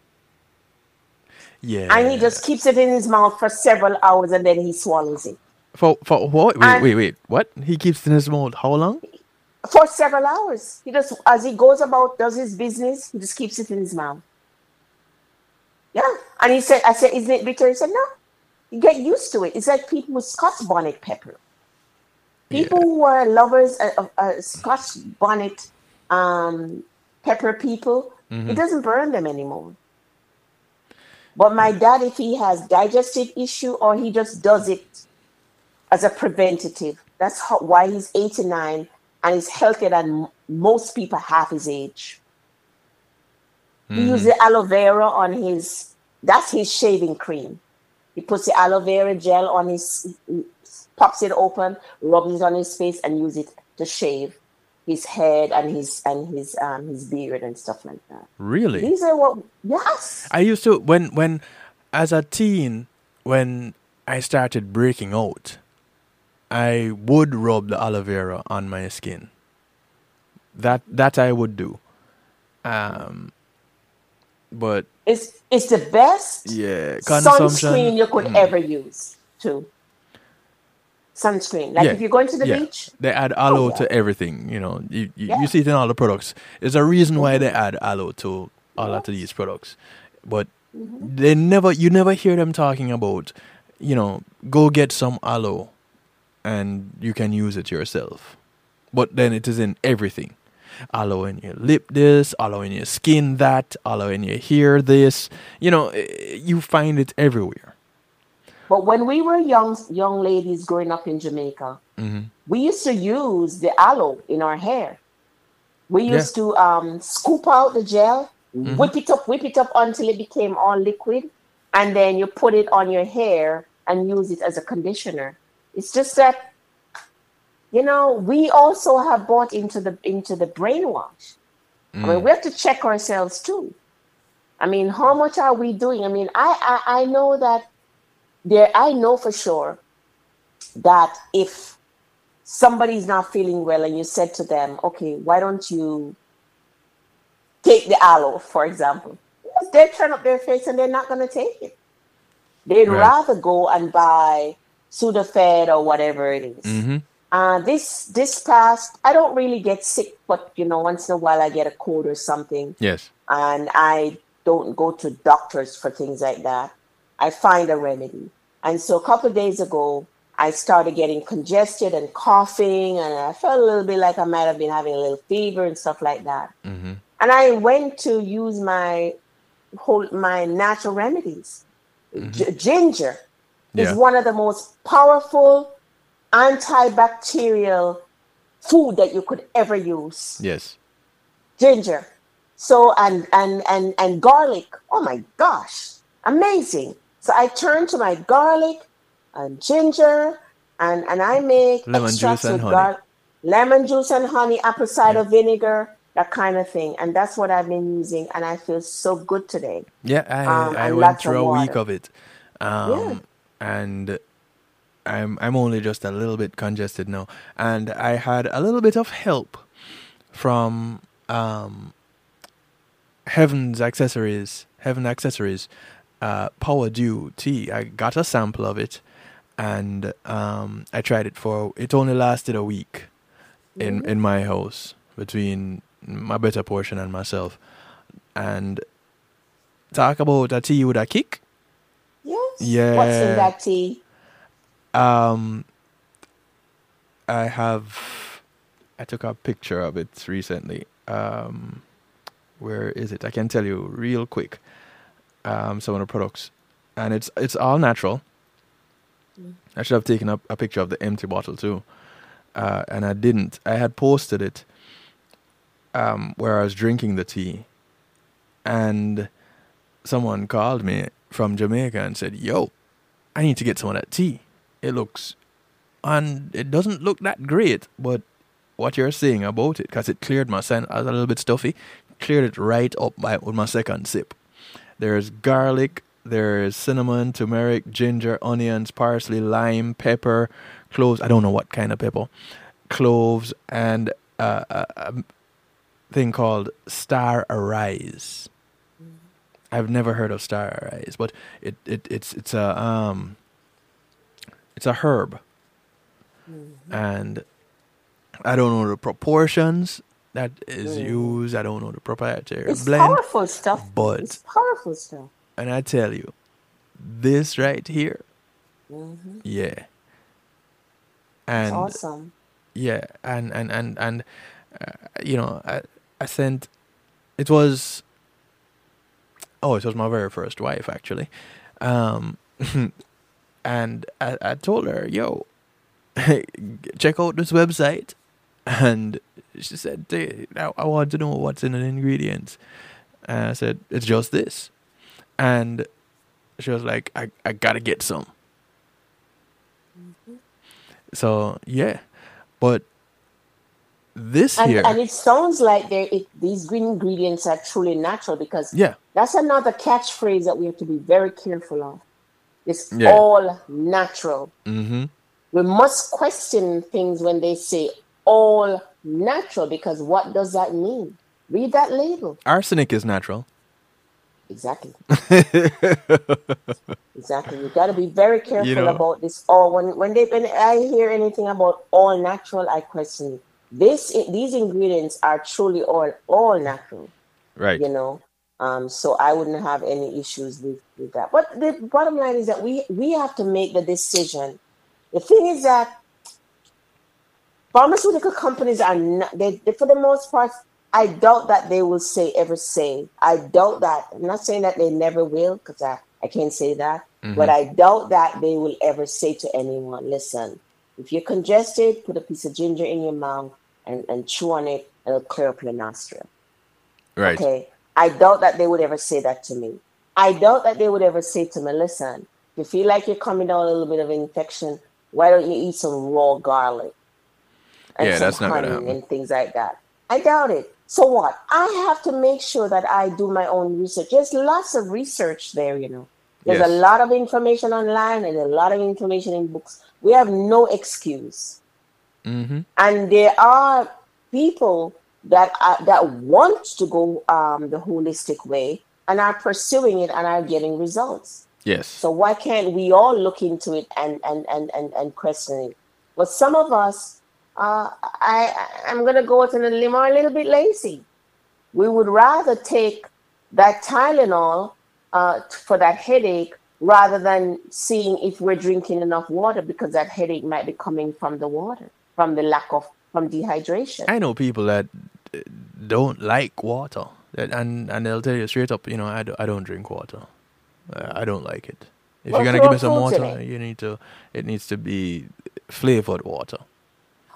Yeah. And he just keeps it in his mouth for several hours and then he swallows it. for for what? Wait, And- wait, wait. What? He keeps it in his mouth. How long? For several hours. He just, as he goes about, does his business, he just keeps it in his mouth. Yeah. And he said, I said, isn't it bitter? He said, no. You get used to it. It's like people with Scotch bonnet pepper. People who are lovers of, of uh, Scotch bonnet um, pepper people, it doesn't burn them anymore. But my dad, if he has digestive issue or he just does it as a preventative, that's how, why he's 89 and is healthier than most people half his age. He uses aloe vera on his, that's his shaving cream. He puts the aloe vera gel on his, pops it open, rubs it on his face, and use it to shave his head and his and his um his beard and stuff like that. Really? These are what yes. I used to when when as a teen when I started breaking out, I would rub the aloe vera on my skin. That that I would do. Um but It's it's the best yeah, sunscreen you could mm, ever use too. Sunscreen. Like Yeah, if you're going to the yeah. beach, They add aloe yeah. to everything, you know. You you, you see it in all the products. There's a reason why they add aloe to a lot of these products. But Mm-hmm. they never you never hear them talking about, you know, go get some aloe and you can use it yourself. But then it is in everything. Aloe in your lip this, aloe in your skin that, aloe in your hair this. You know, eh, you find it everywhere. But when we were young young ladies growing up in Jamaica, hmm we used to use the aloe in our hair. We Yeah. used to um, scoop out the gel, Mm-hmm. whip it up, whip it up until it became all liquid, and then you put it on your hair and use it as a conditioner. It's just that, you know, we also have bought into the into the brainwash. I Mm. mean, we have to check ourselves too. I mean, how much are we doing? I mean, I I, I know that there. I know for sure that if somebody's not feeling well and you said to them, okay, why don't you take the aloe, for example? They turn up their face and they're not going to take it. They'd Right. rather go and buy Sudafed or whatever it is. hmm Uh, this this past, I don't really get sick, but you know, once in a while I get a cold or something, Yes. and I don't go to doctors for things like that. I find a remedy. And so a couple of days ago, I started getting congested and coughing, and I felt a little bit like I might have been having a little fever and stuff like that. Mm-hmm. And I went to use my whole my natural remedies. G- ginger Yeah. is one of the most powerful antibacterial food that you could ever use. Yes. ginger. So and and and and garlic. Oh my gosh. Amazing. So i turn to my garlic and ginger and and i make Lemon extracts juice and with honey. lemon juice and honey apple cider vinegar that kind of thing. And that's what i've been using and i feel so good today. Yeah, I, Um, I went through a week of it, um, and I'm I'm only just a little bit congested now, and I had a little bit of help from um, Heaven's accessories, Heaven accessories, uh, Power Dew tea. I got a sample of it, and um, I tried it for. It only lasted a week in in my house between my better portion and myself, and talk about a tea with a kick. Yes Yeah. what's in that tea Um, I have. I took a picture of it recently. Um, where is it? I can tell you real quick. Um, some of the products, and it's it's all natural. I should have taken up a picture of the empty bottle too, uh, and I didn't. I had posted it um, where I was drinking the tea, and someone called me from Jamaica and said, "Yo, I need to get some of that tea. It looks, and it doesn't look that great, but what you're saying about it, because it cleared my scent, I was a little bit stuffy, cleared it right up by, with my second sip. There's garlic, there's cinnamon, turmeric, ginger, onions, parsley, lime, pepper, cloves. I don't know what kind of pepper, cloves, and uh, a, a thing called Star Anise. I've never heard of Star Anise, but it, it it's it's a um it's a herb, and I don't know the proportions that is used. I don't know the proprietary it's blend, powerful stuff but- it's powerful stuff and I tell you, this right here, Mhm. yeah, it's and awesome yeah, and and and and uh, you know, I I sent. It was. Oh, it was my very first wife actually, um, and I, I told her, "Yo, check out this website," and she said, "Hey, "I, I want to know what's in the ingredients." And I said, "It's just this," and she was like, "I I gotta get some." So yeah, but this and, here, and it sounds like there it, these green ingredients are truly natural because yeah, that's another catchphrase that we have to be very careful of. It's Yeah. all natural. Mm-hmm. we must question things when they say all natural because what does that mean? Read that label. Arsenic is natural. exactly. Exactly. You got to be very careful know. about this. All when when they when i hear anything about all natural i question it this these ingredients are truly all all natural Right. you know? Um so i wouldn't have any issues with with that. But the bottom line is that we we have to make the decision. The thing is that pharmaceutical companies are not they, they for the most part i doubt that they will say ever say. I doubt that. I'm not saying that they never will because i i can't say that. But i doubt that they will ever say to anyone listen if you're congested put a piece of ginger in your mouth and, and chew on it and it'll clear up your nostril Right. Okay. I doubt that they would ever say that to me. I doubt that they would ever say to me, listen, if you feel like you're coming down a little bit of infection, why don't you eat some raw garlic? And Yeah, some that's not gonna happen. And things like that. I doubt it. So what? I have to make sure that I do my own research. There's lots of research there, you know. There's a lot of information online and a lot of information in books. We have no excuse Mm-hmm. and there are people that are, that want to go um, the holistic way and are pursuing it and are getting results. Yes. So why can't we all look into it and and and and, and question it? But some of us, uh, I, I'm going to go out on a limb, are a little bit lazy. We would rather take that Tylenol uh, t- for that headache rather than seeing if we're drinking enough water because that headache might be coming from the water, from the lack of, from dehydration. I know people that uh, don't like water, and and they'll tell you straight up, you know, I, do, I don't drink water. I don't like it. If Well, you're gonna give me some water, you need to. It needs to be flavored water.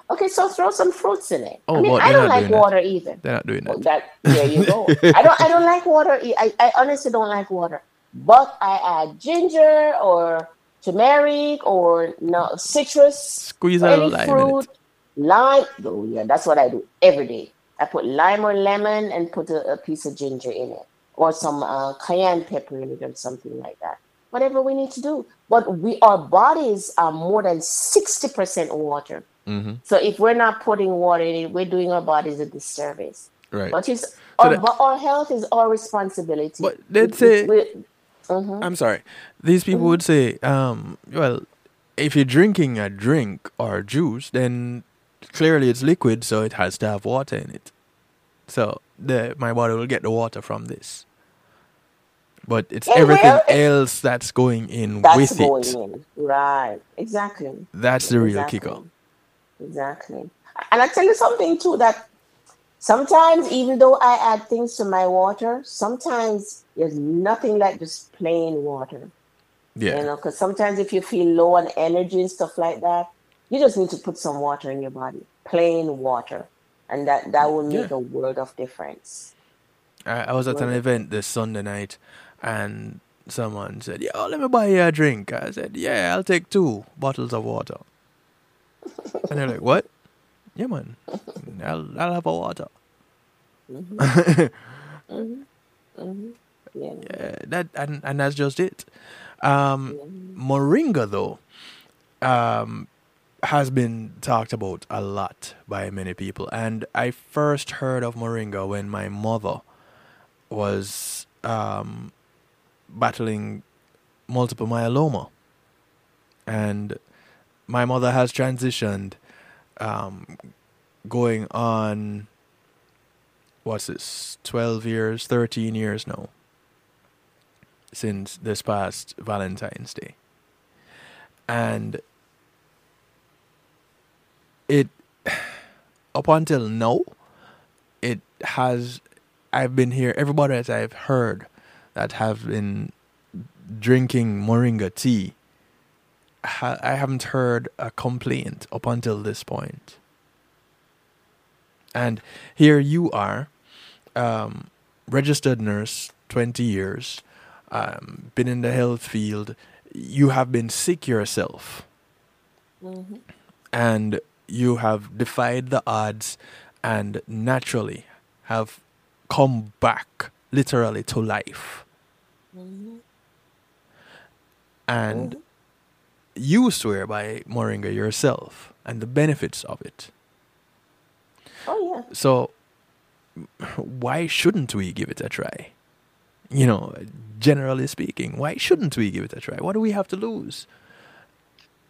Okay, so throw some fruits in it. Oh, I mean, I don't like doing that. water either. They're not doing Well, that. that there you go. I don't I don't like water. I, I honestly don't like water. But I add ginger or turmeric or no citrus, Squeeze a any lime fruit, it. lime. Oh yeah, that's what I do every day. I put lime or lemon and put a, a piece of ginger in it, or some uh, cayenne pepper in it, or something like that. Whatever we need to do. But we our bodies are more than sixty percent water. hmm So if we're not putting water in it, we're doing our bodies a disservice. Right. But it's So our, that- our health is our responsibility. But We- say- Mhm. I'm sorry. These people would say, um, well, if you're drinking a drink or juice, then clearly it's liquid, so it has to have water in it. So the my body will get the water from this. But it's everything else that's going in that's with going it. in. Right. Exactly. That's the real exactly. kicker. Exactly. And I tell you something too that sometimes even though I add things to my water, sometimes there's nothing like just plain water. Yeah. You know, because sometimes if you feel low on energy and stuff like that, you just need to put some water in your body, plain water, and that that will make Yeah. a world of difference. I, I was at an event this Sunday night, and someone said, "Yo, let me buy you a drink." I said, "Yeah, I'll take two bottles of water." and they're like, "What?" Yeah, man, I'll I'll have a water. Mm-hmm. Mm-hmm. Mm-hmm. Yeah. Yeah, that and and that's just it. Um, Moringa though, um, has been talked about a lot by many people, and I first heard of Moringa when my mother was um, battling multiple myeloma, and my mother has transitioned, um, going on. What's this? Twelve years, thirteen years now since this past Valentine's Day. And it up until now it has I've been here everybody that I've heard that have been drinking moringa tea I haven't heard a complaint up until this point. And here you are, um, registered nurse, 20 years, um, been in the health field. You have been sick yourself. Mm-hmm. And you have defied the odds and naturally have come back literally to life. Mm-hmm. And mm-hmm. you swear by Moringa yourself and the benefits of it. Oh yeah. So, why shouldn't we give it a try? You know, generally speaking, why shouldn't we give it a try? What do we have to lose?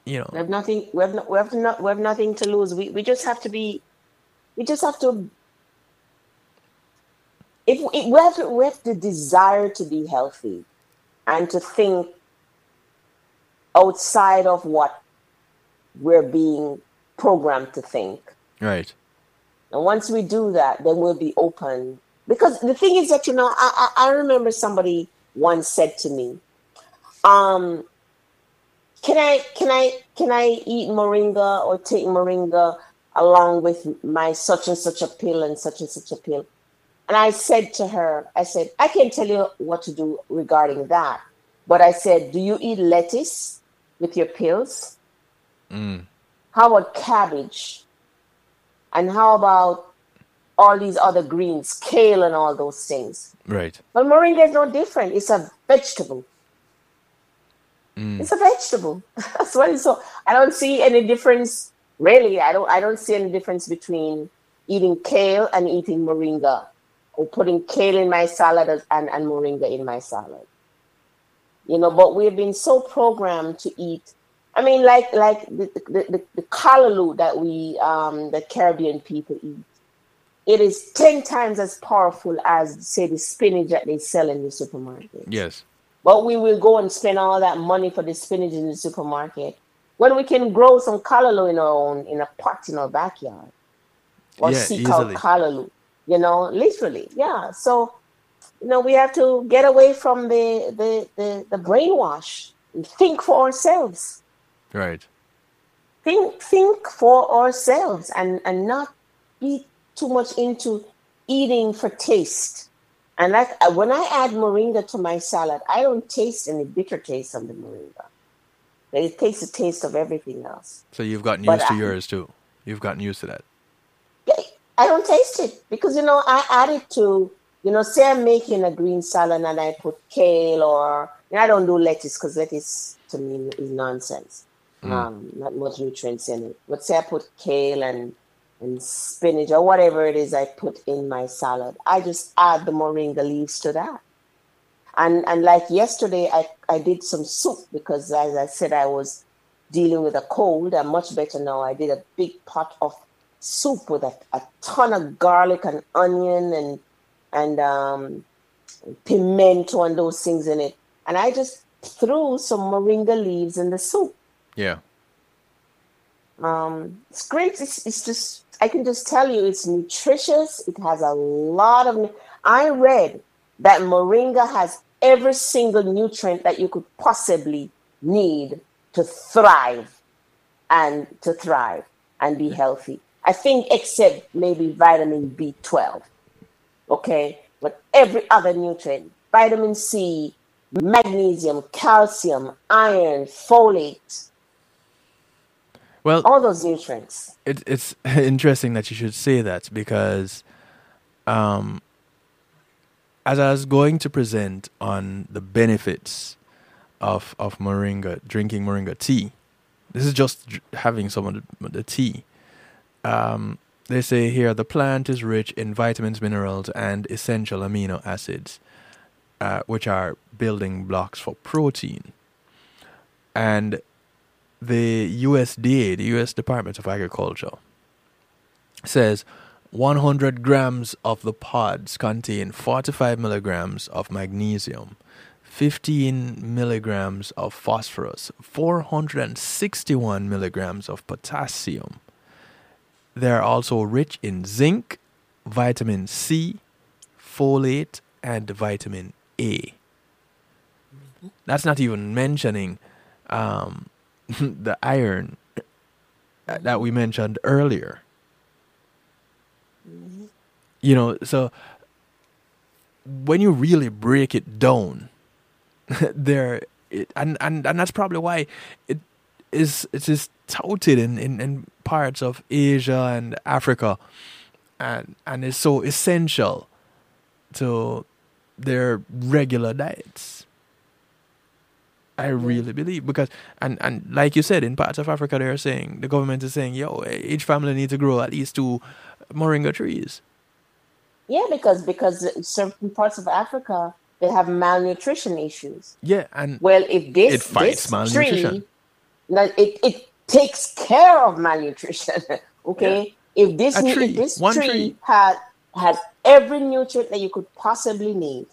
You We know, have nothing. We have, no, we have not. We have nothing to lose. We we just have to be. We just have to. If we, we have to, we have the desire to be healthy, and to think outside of what we're being programmed to think. right? And once we do that, then we'll be open. Because the thing is that you know, I I, I remember somebody once said to me, um, can I can I can I eat moringa or take moringa along with my such and such a pill and such and such a pill? And I said to her, I said, I can't tell you what to do regarding that. But I said, do you eat lettuce with your pills? Mm. How about cabbage? And how about all these other greens, kale and all those things? Right. But moringa is no different. It's a vegetable. Mm. It's a vegetable. That's what it's so. I don't see any difference. Really, I don't. I don't see any difference between eating kale and eating moringa, or putting kale in my salad and and moringa in my salad. You know, but we've been so programmed to eat I mean, like like the the, the, the callaloo that we um, the Caribbean people eat. It is ten times as powerful as say the spinach that they sell in the supermarket. Yes. But we will go and spend all that money for the spinach in the supermarket when we can grow some callaloo in our own in a pot in our backyard or Yeah, seek easily. out callaloo. You know, literally, yeah. So you know, we have to get away from the the the, the brainwash and think for ourselves. Right. Think think for ourselves and and not be too much into eating for taste. And like uh, when I add moringa to my salad, I don't taste any bitter taste of the moringa. It takes the taste of everything else. So you've gotten But used to I- yours too. You've gotten used to that. Yeah, I don't taste it because you know I add it to you know say I'm making a green salad and I put kale or and I don't do lettuce because lettuce to me is nonsense. Um, not much nutrients in it. But say I put kale and and spinach or whatever it is I put in my salad, I just add the moringa leaves to that. And and like yesterday, I I did some soup because as I said I was dealing with a cold. I'm much better now. I did a big pot of soup with a, a ton of garlic and onion and and um, pimento and those things in it. And I just threw some moringa leaves in the soup. Yeah. Um, it's great. It's, it's just I can just tell you it's nutritious. It has a lot of. I read that moringa has every single nutrient that you could possibly need to thrive and to thrive and be healthy. I think except maybe vitamin B12. Okay, but every other nutrient, vitamin C, magnesium, calcium, iron, folate, Well, all those nutrients. it, it's interesting that you should say that because um, as I was going to present on the benefits of of moringa, drinking moringa tea, this is just dr- having some of the, the tea. Um, they say here the plant is rich in vitamins, minerals, and essential amino acids, uh, which are building blocks for protein. And the USDA, the U.S. Department of Agriculture, says 100 grams of the pods contain 45 milligrams of magnesium, 15 milligrams of phosphorus, 461 milligrams of potassium. They are also rich in zinc, vitamin C, folate, and vitamin A. That's not even mentioning um, the iron that we mentioned earlier. You know, so when you really break it down, there it, and, and and that's probably why it is it is touted in, in, in parts of Asia and Africa and and is so essential to their regular diets. I really believe because and and like you said in parts of Africa they're saying the government is saying yo each family needs to grow at least two moringa trees. Yeah, because because certain parts of Africa they have malnutrition issues. Yeah, and Well, if this It fights this malnutrition. tree, no, it it takes care of malnutrition. okay, if this tree, if this tree, tree. had had every nutrient that you could possibly need,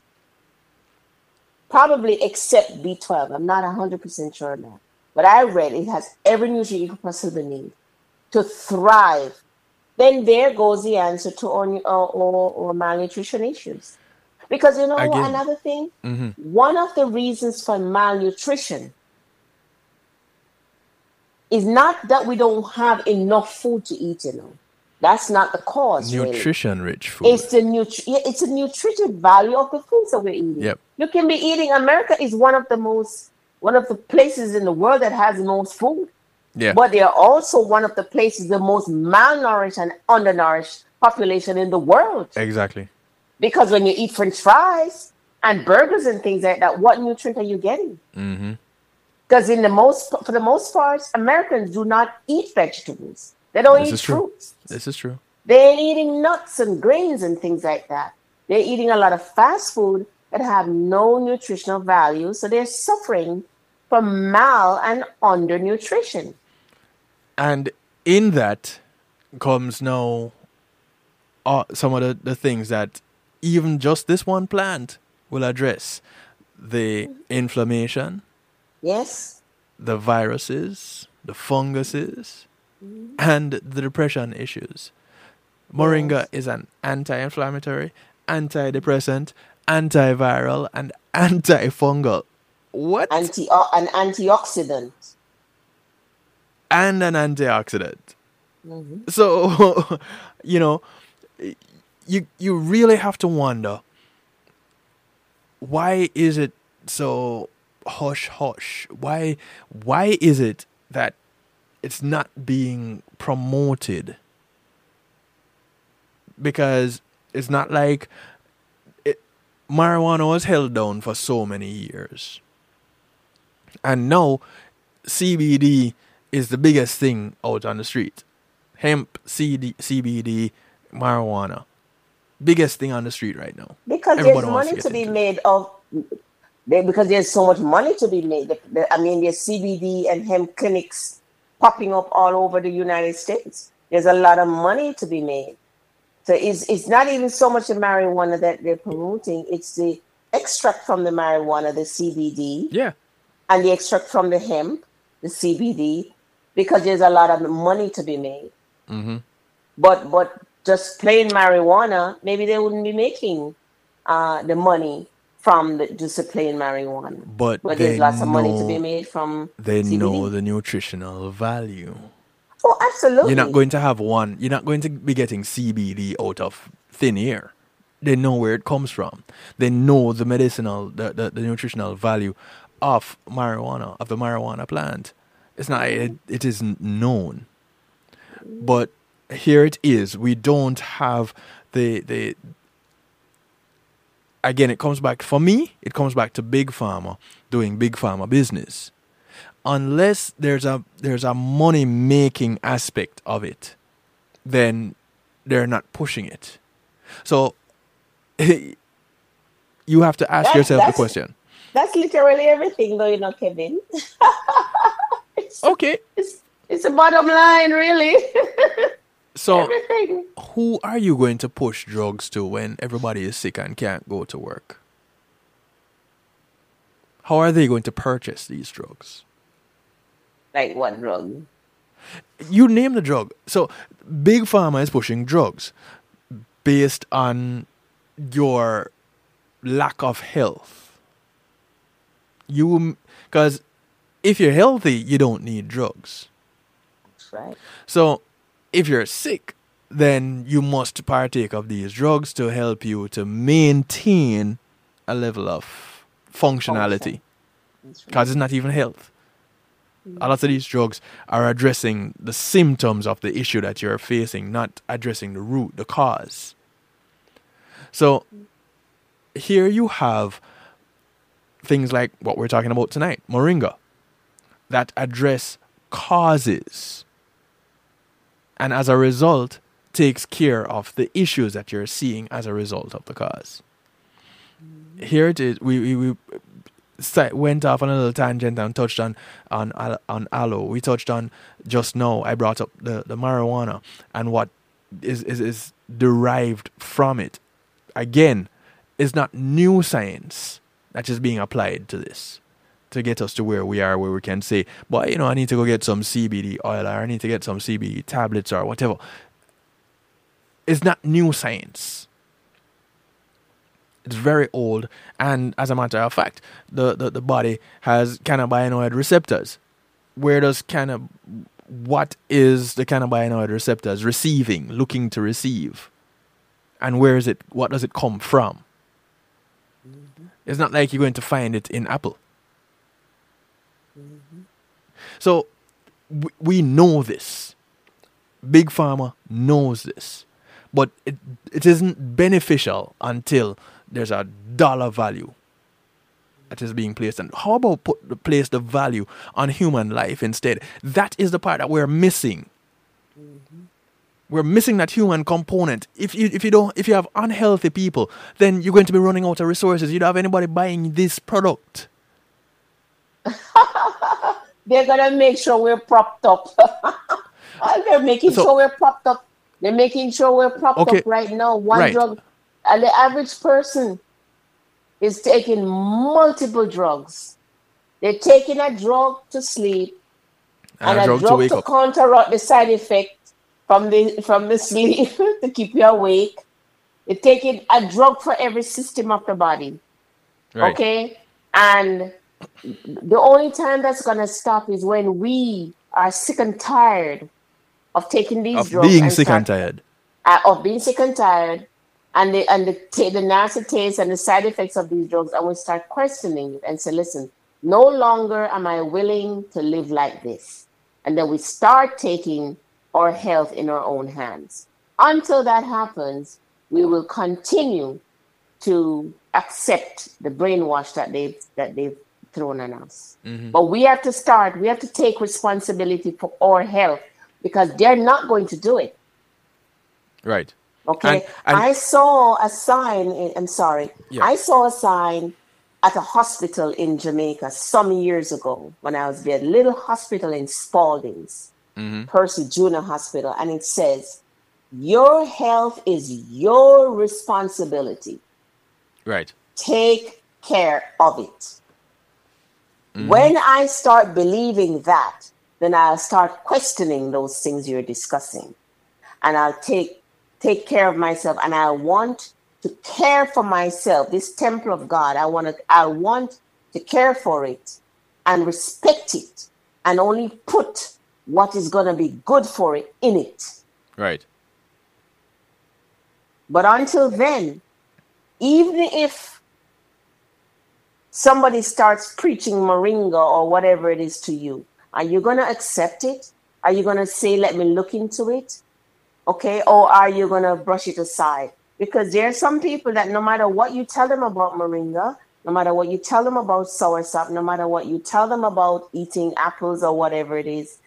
probably except B twelve. I'm not hundred percent sure of that, but I read it has every nutrient you could possibly need to thrive. Then there goes the answer to all, our, our malnutrition issues. Because you know Again. another thing, Mhm. one of the reasons for malnutrition is not that we don't have enough food to eat, you know. That's not the cause. really. nutrition rich food. It's the nutri- yeah, it's the nutritive value of the foods that we're eating. Yep. You can be eating. America is one of the most one of the places in the world that has the most food, yeah. but they are also one of the places the most malnourished and undernourished population in the world. exactly. Because when you eat French fries and burgers and things like that, what nutrient are you getting? hmm Because in the most for the most part, Americans do not eat vegetables. They don't This eat is true. fruits. This is true. They're eating nuts and grains and things like that. They're eating a lot of fast food that have no nutritional value, so they're suffering from mal and undernutrition. And in that comes now uh, some of the, the things that even just this one plant will address the inflammation, Yes. the viruses, the funguses, and the depression issues. Moringa Yes. is an anti inflammatory, antidepressant, antiviral, and antifungal. What? Anti uh, an antioxidant. and an antioxidant. Mhm. So, you know, you you really have to wonder why is it so hush hush? Why why is it that it's not being promoted? Because it's not like it, marijuana was held down for so many years. And now CBD is the biggest thing out on the street. Hemp, CD, CBD, marijuana. Biggest thing on the street right now. Because Everybody there's wants to money to be it. made of because there's so much money to be made. I mean, there's CBD and hemp clinics popping up all over the United States. There's a lot of money to be made. So it's it's not even so much the marijuana that they're promoting; it's the extract from the marijuana, the CBD, Yeah. and the extract from the hemp, the CBD, because there's a lot of money to be made. Mm-hmm. But but just plain marijuana, maybe they wouldn't be making uh, the money from the, just the plain marijuana. But, But there's lots of money to be made from They CBD. know the nutritional value. Oh, absolutely. You're not going to have one. You're not going to be getting CBD out of thin air. They know where it comes from. They know the medicinal, the, the, the nutritional value of marijuana, of the marijuana plant. It's not. It, it isn't known. But here it is. We don't have the the. Again, it comes back for me. It comes back to big pharma doing big pharma business unless there's a there's a money making aspect of it, then they're not pushing it. So you have to ask That- yourself the question. That's literally everything, though, you know, Kevin. it's, Okay, it's, it's the bottom line, really. so everything. who are you going to push drugs to when everybody is sick and can't go to work? How are they going to purchase these drugs? Like what drug? you name the drug. So big pharma is pushing drugs based on your lack of health. You because if you're healthy, you don't need drugs. That's right. So if you're sick, then you must partake of these drugs to help you to maintain a level of functionality because it's not even health. A lot of mm-hmm. these drugs are addressing the symptoms of the issue that you're facing, not addressing the root, the cause. So here you have things like what we're talking about tonight, moringa, that address causes. And as a result, takes care of the issues that you're seeing as a result of the cause. Here it is. We, we, we went off on a little tangent and touched on on on aloe. We touched on just now. I brought up the, the marijuana and what is, is is derived from it. Again, it's not new science that is being applied to this to get us to where we are, where we can say, "Boy, you know, I need to go get some CBD oil, or I need to get some CBD tablets, or whatever." It's not new science. It's very old, and as a matter of fact, the, the, the body has cannabinoid receptors. Where does canna, what is the cannabinoid receptors receiving, looking to receive, and where is it? What does it come from? Mm-hmm. It's not like you're going to find it in apple. So we know this. Big Pharma knows this. But it, it isn't beneficial until there's a dollar value that is being placed. And how about put place the value on human life instead? That is the part that we're missing. Mm-hmm. We're missing that human component. If you if you don't if you have unhealthy people, then you're going to be running out of resources. You don't have anybody buying this product. They're gonna make sure we're propped up. They're making So- sure we're propped up. They're making sure we're propped Okay, up right now. One right. drug, and the average person is taking multiple drugs. They're taking a drug to sleep And, and, a drug drug to wake to counteract the side effect from the from the sleep to keep you awake. They're taking a drug for every system of the body. Right. Okay. And the only time that's gonna stop is when we are sick and tired of taking these Of drugs being and sick start- and tired. uh, of being sick and tired and the and the, ta- the nasty taste and the side effects of these drugs and we start questioning it and say listen no longer am i willing to live like this and then we start taking our health in our own hands until that happens we will continue to accept the brainwash that they that they've thrown on us Mm-hmm. but we have to start we have to take responsibility for our health because they're not going to do it Right. Okay. And- and- I saw a sign. In, I'm sorry. Yeah. I saw a sign at a hospital in Jamaica some years ago when I was there. Little hospital in Spaldings, Mm-hmm. Percy Junor Hospital, and it says, "Your health is your responsibility. Right. Take care of it." Mm-hmm. When I start believing that, then I'll start questioning those things you're discussing. And I'll take take care of myself. And I want to care for myself this temple of God. I want to I want to care for it and respect it and only put what is going to be good for it in it. Right. but until then even if somebody starts preaching moringa or whatever it is to you are you going to accept it? Are you going to say let me look into it okay or are you going to brush it aside? Because there are some people that no matter what you tell them about moringa no matter what you tell them about soursop no matter what you tell them about eating apples or whatever it is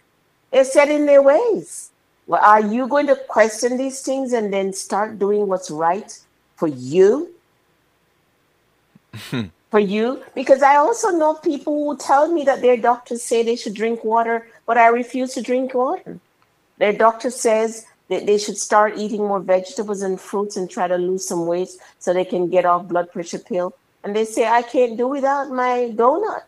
they're set in their ways. Well are you going to question these things and then start doing what's right for you for you because i also know people who tell me that their doctors say they should drink water but i refuse to drink water. Their doctor says that they should start eating more vegetables and fruits and try to lose some weight so they can get off blood pressure pill. And they say i can't do without my donut.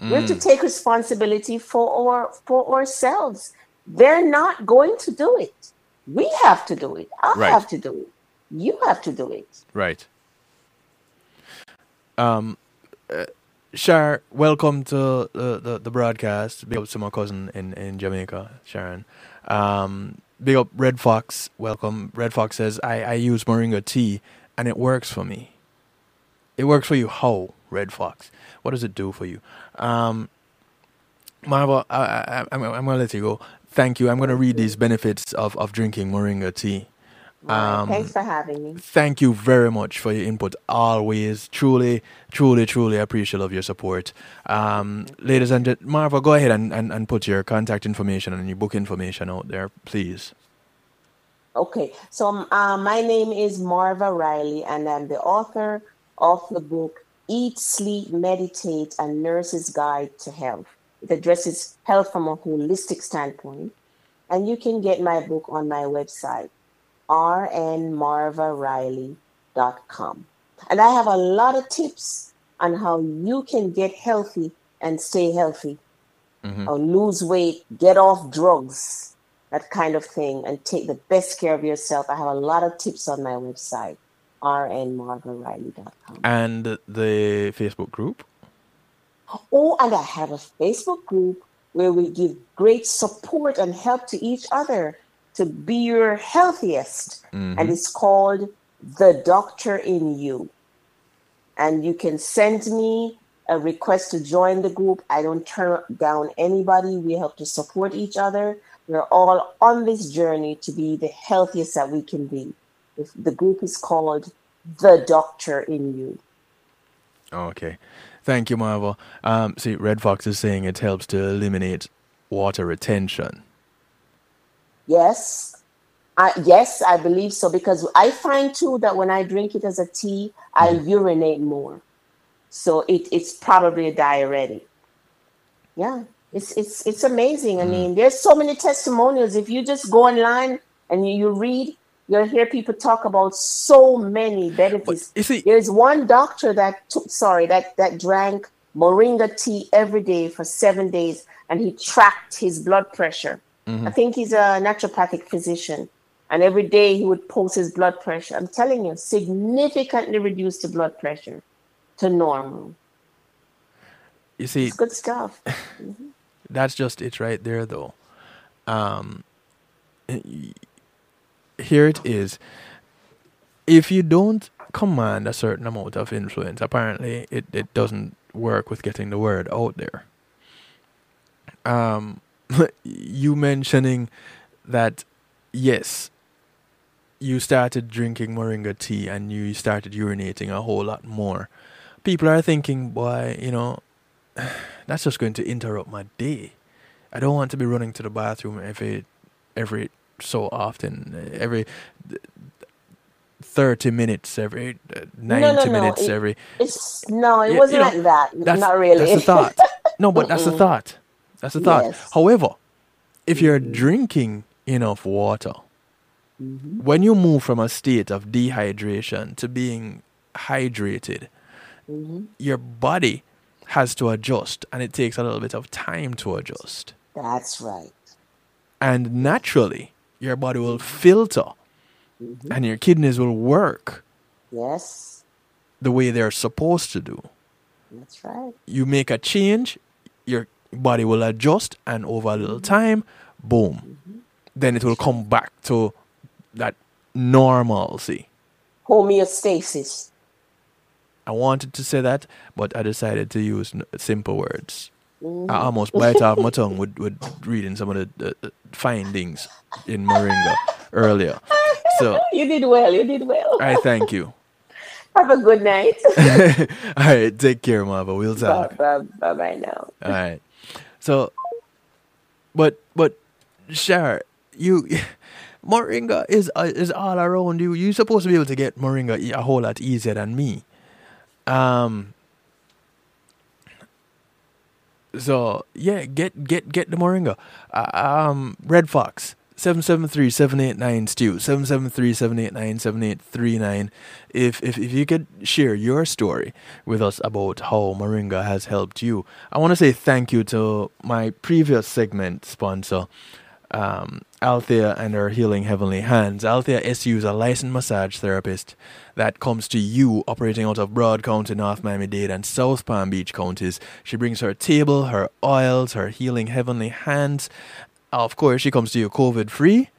We have to mm. take responsibility for our for ourselves. They're not going to do it. We have to do it. I Right. have to do it. You have to do it. Right. Um, uh, Shar, welcome to the, the, the broadcast. Big up to my cousin in, in Jamaica, Sharon. Um, big up Red Fox. Welcome. Red Fox says, I, I use Moringa tea and it works for me. It works for you. How, Red Fox? What does it do for you? Um, Marva, I, I, I'm, I'm going to let you go. Thank you. I'm going to read these benefits of, of drinking Moringa tea. Um, thanks for having me. thank you very much for your input always. Truly truly truly appreciate of your support. Um, ladies and gentlemen marva go ahead and, and, and put your contact information and your book information out there please. Okay, so um, uh, my name is Marva Riley, and I'm the author of the book Eat, Sleep, Meditate, a Nurse's Guide to Health. It addresses health from a holistic standpoint, and you can get my book on my website, rnmarvariley.com. And I have a lot of tips on how you can get healthy and stay healthy, Mhm. or lose weight, get off drugs, that kind of thing, and take the best care of yourself. I have a lot of tips on my website, rnmarvariley.com. and the facebook group Oh, and I have a Facebook group where we give great support and help to each other to be your healthiest. And it's called The Doctor in You. And you can send me a request to join the group. I don't turn down anybody. We help to support each other. We're all on this journey to be the healthiest that we can be. If The group is called The Doctor in You. okay thank you marva um, see red fox is saying it helps to eliminate water retention Yes. I, yes, I believe so because I find too that when I drink it as a tea, I urinate more. So it, it's probably a diuretic. Yeah, it's it's it's amazing. I mean, there's so many testimonials. If you just go online and you, you read, you'll hear people talk about so many benefits. there's one doctor that took sorry that that drank moringa tea every day for seven days, and he tracked his blood pressure. I think he's a naturopathic physician. And every day he would pulse his blood pressure. I'm telling you, significantly reduced the blood pressure to normal. You see, It's good stuff. that's just it right there though um here it is if you don't command a certain amount of influence apparently it, it doesn't work with getting the word out there um you mentioning that yes you started drinking moringa tea and you started urinating a whole lot more people are thinking boy you know that's just going to interrupt my day. I don't want to be running to the bathroom every every so often, every thirty minutes, every uh, ninety no, minutes, it- every. It's no, it Yeah, wasn't you know, like that. Not really. That's the thought. No, but that's the thought. That's the thought. Yes. However, if you're mm-hmm. drinking enough water, mm-hmm. when you move from a state of dehydration to being hydrated, mm-hmm. your body has to adjust, and it takes a little bit of time to adjust. That's right. And naturally, your body will filter, and your kidneys will work Yes, the way they're supposed to do. that's right. you make a change, your body will adjust, and over a little mm-hmm. time, boom, mm-hmm. then it will come back to that normalcy. Homeostasis. I wanted to say that, but I decided to use n- simple words. Mm-hmm. I almost bite off my tongue with, with reading some of the, the, the findings in Moringa earlier. So You did well. You did well. I thank you. Have a good night. All right, take care, Mama. We'll talk. bye, bye bye now. All right. So, but but, Shar, you moringa is uh, is all around you. You're supposed to be able to get moringa a whole lot easier than me. Um. So yeah, get get get the moringa. Uh, um, Red Fox. 773-789 stew 773-789-7839 if, if if you could share your story with us about how moringa has helped you i want to say thank you to my previous segment sponsor um, Althea and her Healing Heavenly Hands. Althea SU is a licensed massage therapist that comes to you operating out of Broward County, North Miami-Dade, and South Palm Beach counties. She brings her table, her oils, her Healing Heavenly Hands. Uh, of course, she comes to you COVID free.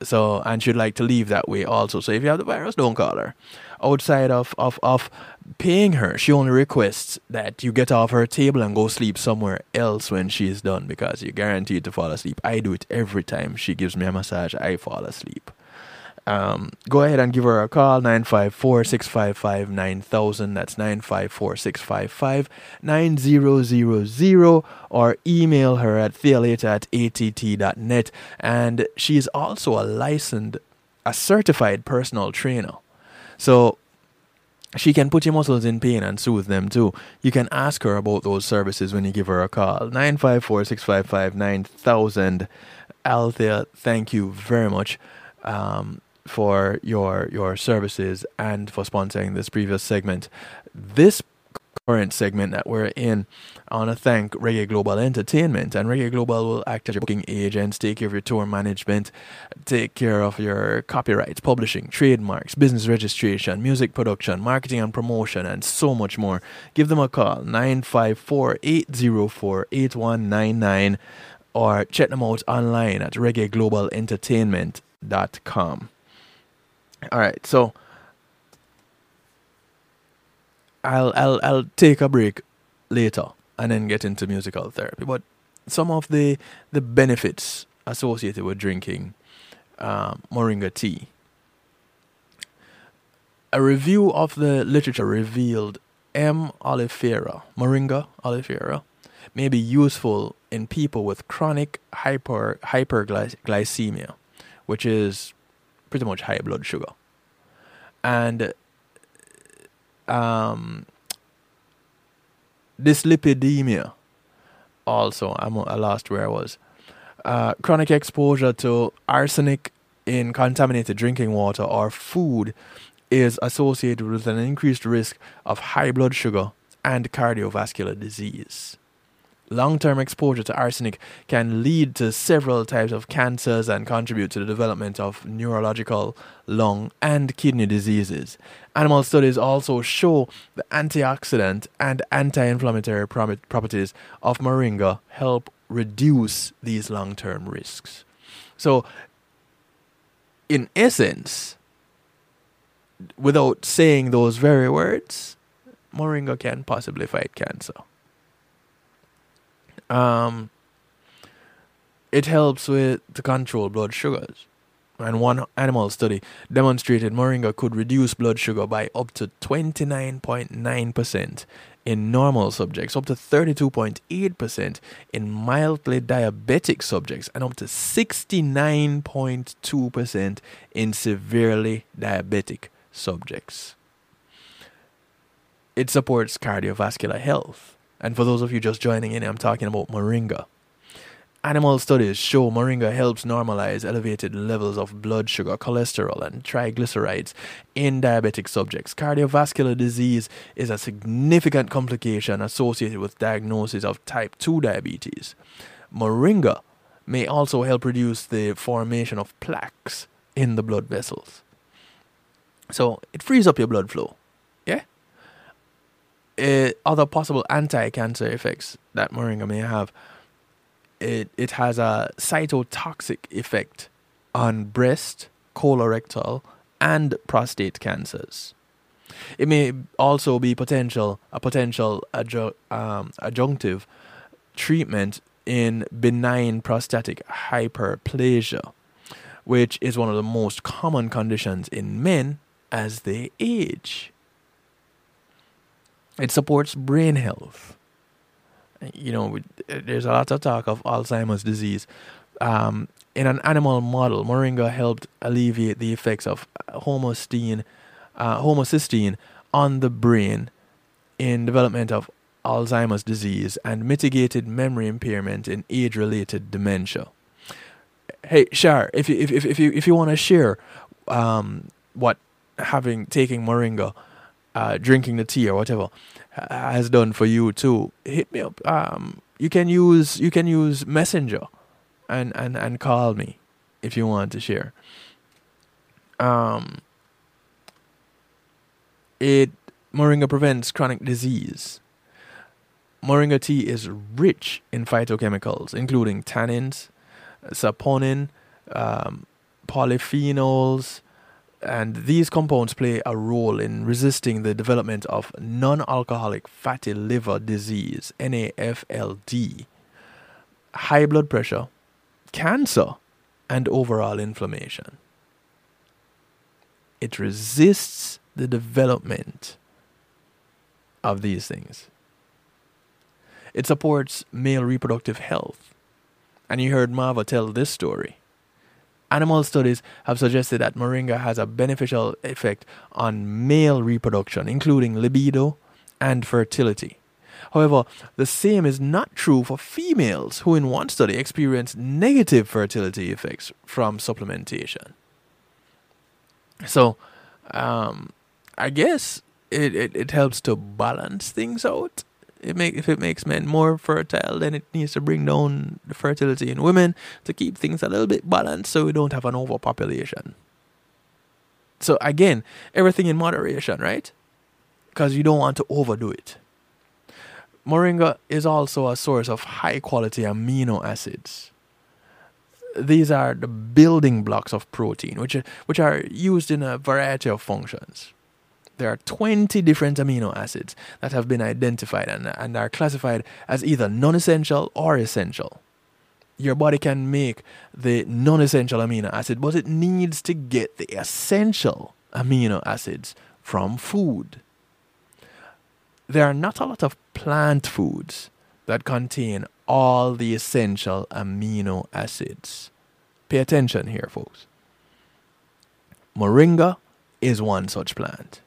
So, and she'd like to leave that way also. So, if you have the virus, don't call her. Outside of, of, of paying her, she only requests that you get off her table and go sleep somewhere else when she's done because you're guaranteed to fall asleep. I do it every time she gives me a massage, I fall asleep. Um, go ahead and give her a call 954 655 9000. That's 954 655 9000. Or email her at thealata at att.net. And she is also a licensed, a certified personal trainer. So she can put your muscles in pain and soothe them too. You can ask her about those services when you give her a call. 954 655 9000. Althea, thank you very much um, for your your services and for sponsoring this previous segment. This current segment that we're in, I want to thank Reggae Global Entertainment. And Reggae Global will act as your booking agents, take care of your tour management, take care of your copyrights, publishing, trademarks, business registration, music production, marketing and promotion, and so much more. Give them a call, 954 804 8199, or check them out online at reggaeglobalentertainment.com. All right, so I'll I'll I'll take a break later and then get into musical therapy. But some of the the benefits associated with drinking um, moringa tea. A review of the literature revealed M. oleifera, moringa oleifera, may be useful in people with chronic hyper hyperglycemia, which is pretty much high blood sugar, and um, dyslipidemia also. I'm, I lost where I was. Uh, chronic exposure to arsenic in contaminated drinking water or food is associated with an increased risk of high blood sugar and cardiovascular disease. Long term exposure to arsenic can lead to several types of cancers and contribute to the development of neurological, lung, and kidney diseases. Animal studies also show the antioxidant and anti inflammatory properties of moringa help reduce these long term risks. So, in essence, without saying those very words, moringa can possibly fight cancer. Um, it helps with to control blood sugars. And one animal study demonstrated moringa could reduce blood sugar by up to 29.9% in normal subjects, up to 32.8% in mildly diabetic subjects, and up to 69.2% in severely diabetic subjects. It supports cardiovascular health and for those of you just joining in, I'm talking about moringa. Animal studies show moringa helps normalize elevated levels of blood sugar, cholesterol, and triglycerides in diabetic subjects. Cardiovascular disease is a significant complication associated with diagnosis of type 2 diabetes. Moringa may also help reduce the formation of plaques in the blood vessels. So it frees up your blood flow uh, other possible anti-cancer effects that moringa may have, it it has a cytotoxic effect on breast, colorectal, and prostate cancers. It may also be potential a potential adju- um, adjunctive treatment in benign prostatic hyperplasia, which is one of the most common conditions in men as they age. It supports brain health. You know, there's a lot of talk of Alzheimer's disease. Um, in an animal model, moringa helped alleviate the effects of homocysteine, uh, homocysteine on the brain in development of Alzheimer's disease and mitigated memory impairment in age-related dementia. Hey, Shar, if you if if, if you if you want to share um, what having taking moringa uh, drinking the tea or whatever has done for you too, hit me up. Um, you can use you can use Messenger, and and and call me if you want to share. Um, it moringa prevents chronic disease. Moringa tea is rich in phytochemicals, including tannins, saponin, um, polyphenols, and these compounds play a role in resisting the development of non alcoholic fatty liver disease, NAFLD, high blood pressure, cancer, and overall inflammation. It resists the development of these things. It supports male reproductive health. And you heard Marva tell this story. Animal studies have suggested that moringa has a beneficial effect on male reproduction, including libido and fertility. However, the same is not true for females who, in one study, experienced negative fertility effects from supplementation. So, um, I guess it, it, it helps to balance things out it make if it makes men more fertile, then it needs to bring down the fertility in women to keep things a little bit balanced, so we don't have an overpopulation. So again, everything in moderation, right? Because you don't want to overdo it. Moringa is also a source of high quality amino acids. These are the building blocks of protein, which which are used in a variety of functions there are 20 different amino acids that have been identified and, and are classified as either non essential or essential. Your body can make the non essential amino acid, but it needs to get the essential amino acids from food. There are not a lot of plant foods that contain all the essential amino acids. Pay attention here, folks. Moringa is one such plant.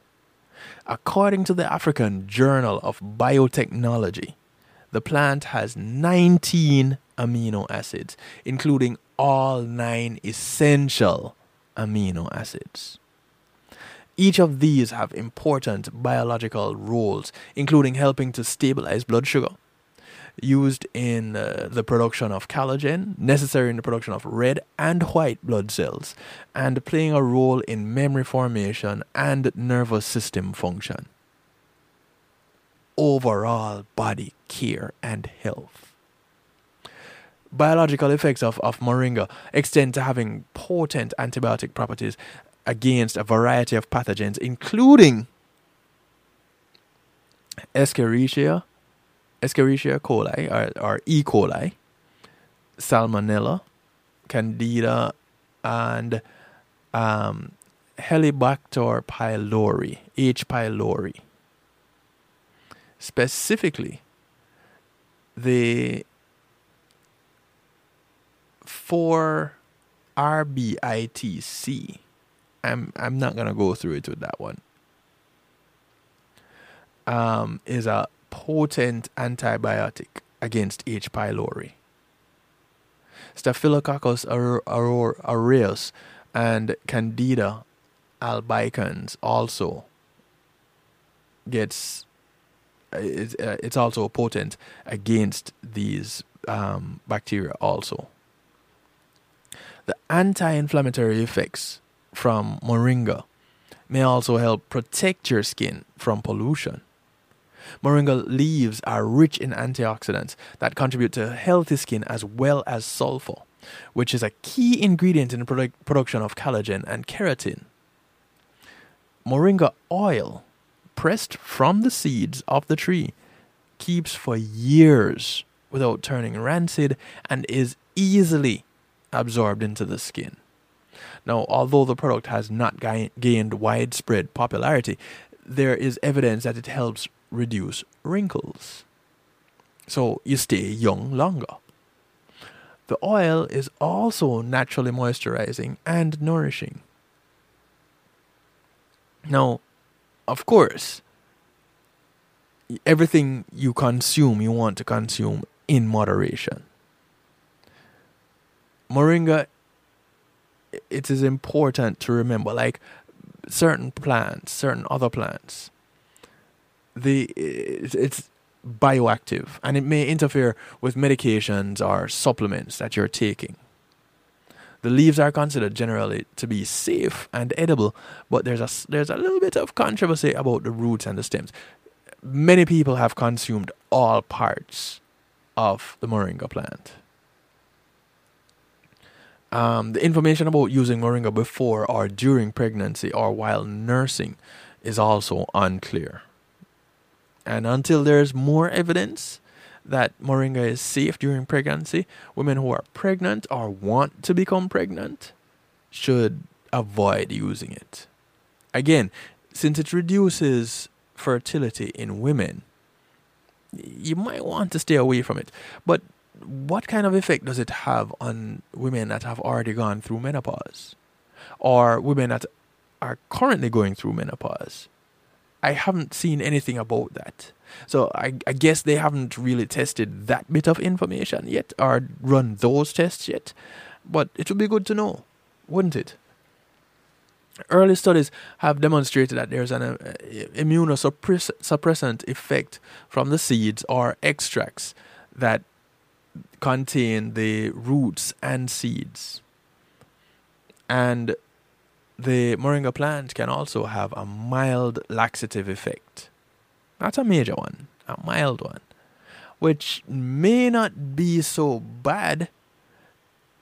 According to the African Journal of Biotechnology, The plant has 19 amino acids, including all nine essential amino acids. Each of these have important biological roles, including helping to stabilize blood sugar, used in uh, the production of collagen, necessary in the production of red and white blood cells, and playing a role in memory formation and nervous system function. Overall body care and health. Biological effects of, of moringa extend to having potent antibiotic properties against a variety of pathogens, including Escherichia, Escherichia coli or, or E. coli, Salmonella, Candida, and um, Helicobacter pylori, H. pylori. Specifically, the 4 RBITC. I'm I'm not gonna go through it with that one. Um, is a potent antibiotic against H. pylori. Staphylococcus aur- aur- aureus and Candida albicans also gets it's, uh, it's also potent against these um, bacteria also. The anti-inflammatory effects from moringa may also help protect your skin from pollution. Moringa leaves are rich in antioxidants that contribute to healthy skin as well as sulfur, which is a key ingredient in the produc- production of collagen and keratin. Moringa oil, pressed from the seeds of the tree, keeps for years without turning rancid and is easily absorbed into the skin. Now, although the product has not ga- gained widespread popularity, there is evidence that it helps reduce wrinkles. So you stay young longer. The oil is also naturally moisturizing and nourishing. Now, of course, everything you consume, you want to consume in moderation. Moringa, it is important to remember, like certain plants, certain other plants, the it's, bioactive and it may interfere with medications or supplements that you're taking. The leaves are considered generally to be safe and edible, but there's a there's a little bit of controversy about the roots and the stems. Many people have consumed all parts of the moringa plant. Um, the information about using moringa before or during pregnancy or while nursing is also unclear. And until there's more evidence that moringa is safe during pregnancy, women who are pregnant or want to become pregnant should avoid using it. Again, since it reduces fertility in women, you might want to stay away from it. But what kind of effect does it have on women that have already gone through menopause or women that are currently going through menopause? I haven't seen anything about that. So I, I guess they haven't really tested that bit of information yet or run those tests yet. But it would be good to know, wouldn't it? Early studies have demonstrated that there's an uh, immunosuppressant effect from the seeds or extracts that contain the roots and seeds. And the moringa plant can also have a mild laxative effect. Not a major one, a mild one, which may not be so bad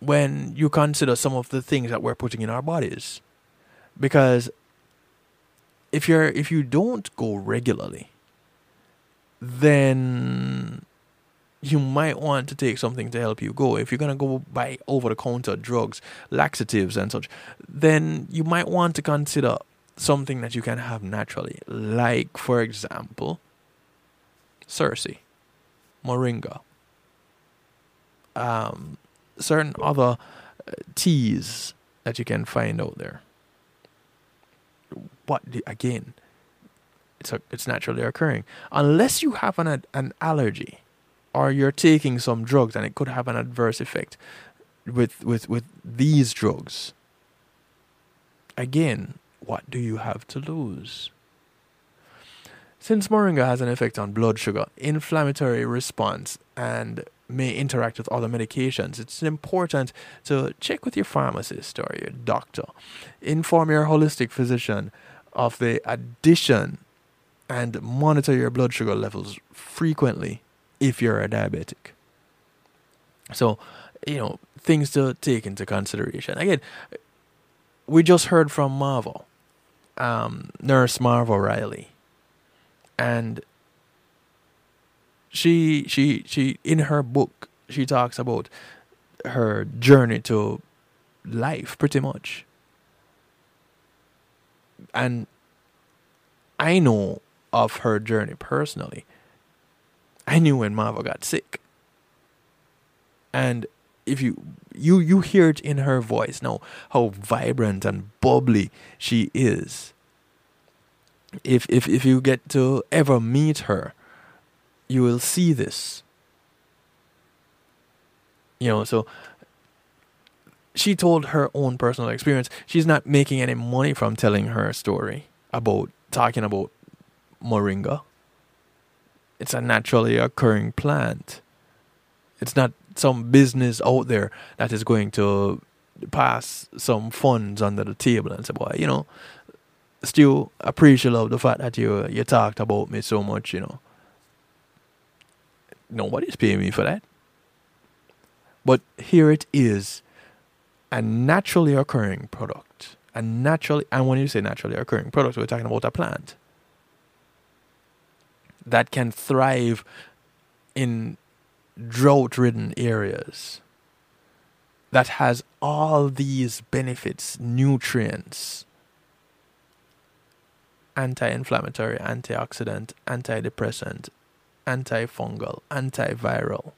when you consider some of the things that we're putting in our bodies. Because if you're if you don't go regularly, then you might want to take something to help you go. If you're going to go buy over the counter drugs, laxatives, and such, then you might want to consider something that you can have naturally. Like, for example, Cerasee, Moringa, um, certain other uh, teas that you can find out there. But again, it's, a, it's naturally occurring. Unless you have an, an allergy or you're taking some drugs and it could have an adverse effect with with with these drugs again what do you have to lose? Since moringa has an effect on blood sugar inflammatory response and may interact with other medications it's important to check with your pharmacist or your doctor. Inform your holistic physician of the addition and monitor your blood sugar levels frequently if you're a diabetic. So, you know, things to take into consideration. Again, we just heard from Marva, um, Nurse Marva Riley, and she she she in her book she talks about her journey to life pretty much and I know of her journey personally. I knew when Marva got sick. And if you you you hear it in her voice now how vibrant and bubbly she is. If if if you get to ever meet her, you will see this. You know, so she told her own personal experience. She's not making any money from telling her story about talking about moringa. It's a naturally occurring plant. It's not some business out there that is going to pass some funds under the table and say, boy, you know, still appreciate of the fact that you you talked about me so much, you know. Nobody's paying me for that. But here it is, a naturally occurring product. A naturally and when you say naturally occurring product, we're talking about a plant that can thrive in drought ridden areas that has all these benefits, nutrients, anti inflammatory, antioxidant, antidepressant, antifungal, antiviral.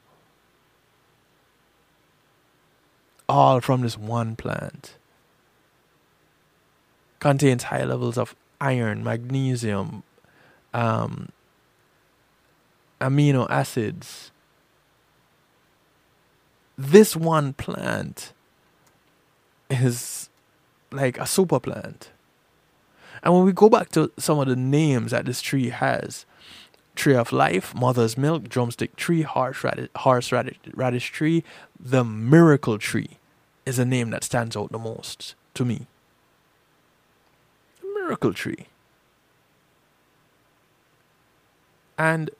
All from this one plant. Contains high levels of iron, magnesium, um, amino acids. This one plant is like a super plant. And when we go back to some of the names that this tree has, tree of life, mother's milk, drumstick tree, horseradish, radish tree, the miracle tree is a name that stands out the most to me. Miracle tree. And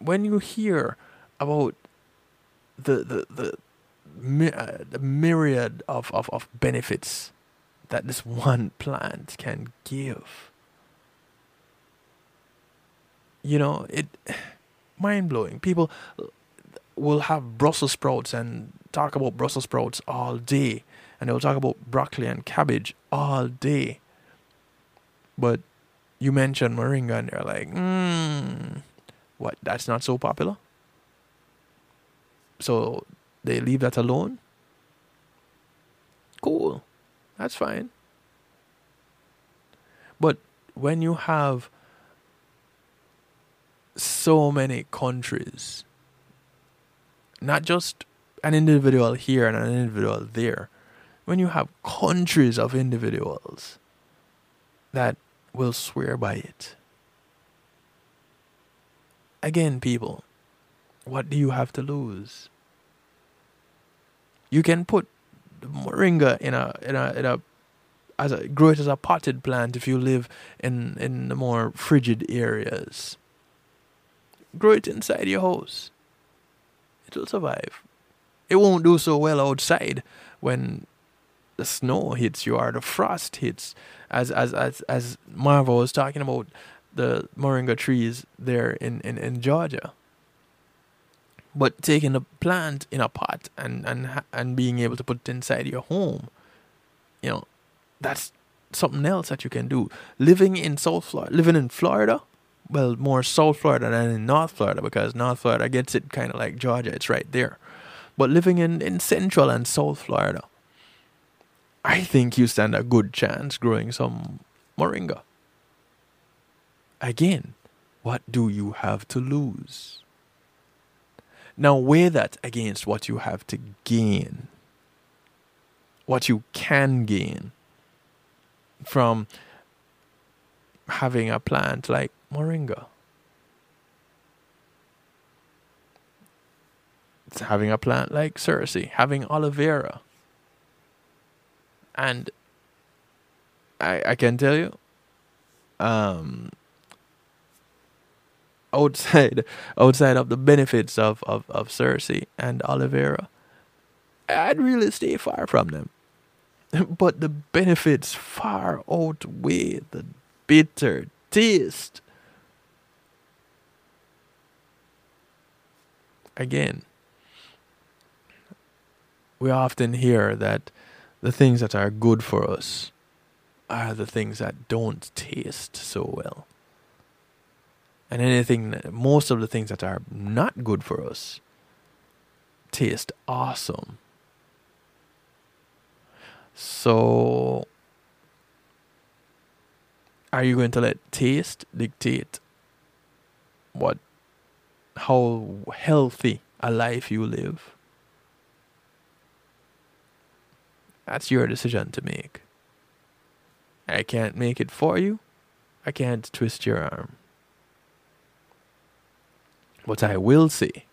when you hear about the the the, my, uh, the myriad of, of, of benefits that this one plant can give, you know, it mind blowing. People will have Brussels sprouts and talk about Brussels sprouts all day, and they'll talk about broccoli and cabbage all day. But you mention moringa, and they're like, hmm what? That's not so popular? So they leave that alone? Cool. That's fine. But when you have so many countries, not just an individual here and an individual there, when you have countries of individuals that will swear by it, Again, people, what do you have to lose? You can put moringa in a in a in a as a grow it as a potted plant if you live in in the more frigid areas. Grow it inside your house. It will survive. It won't do so well outside when the snow hits you or the frost hits. As as as as Marva was talking about the moringa trees there in, in, in Georgia. But taking a plant in a pot and, and and being able to put it inside your home, you know, that's something else that you can do. Living in South Florida, living in Florida, well, more South Florida than in North Florida because North Florida gets it kind of like Georgia, it's right there. But living in, in Central and South Florida, I think you stand a good chance growing some moringa. Again, what do you have to lose? Now weigh that against what you have to gain, what you can gain from having a plant like moringa. It's having a plant like Cerasee, having aloe vera. And I I can tell you, um outside outside of the benefits of, of, of Cerasee and aloe vera, I'd really stay far from them. But the benefits far outweigh the bitter taste. Again, we often hear that the things that are good for us are the things that don't taste so well. And anything, most of the things that are not good for us taste awesome. So, are you going to let taste dictate what, how healthy a life you live? That's your decision to make. I can't make it for you. I can't twist your arm. But I will say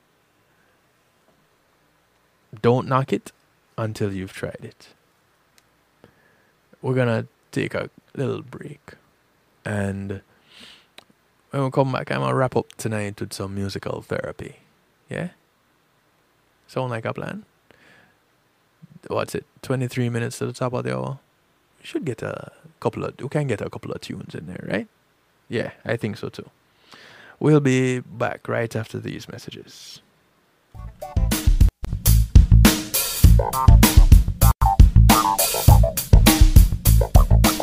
don't knock it until you've tried it. We're going to take a little break. And when we come back, I'm going to wrap up tonight with some musical therapy. Yeah? Sound like a plan? What's it? 23 minutes to the top of the hour? We should get a couple of, we can get a couple of tunes in there, right? Yeah, I think so too. We'll be back right after these messages.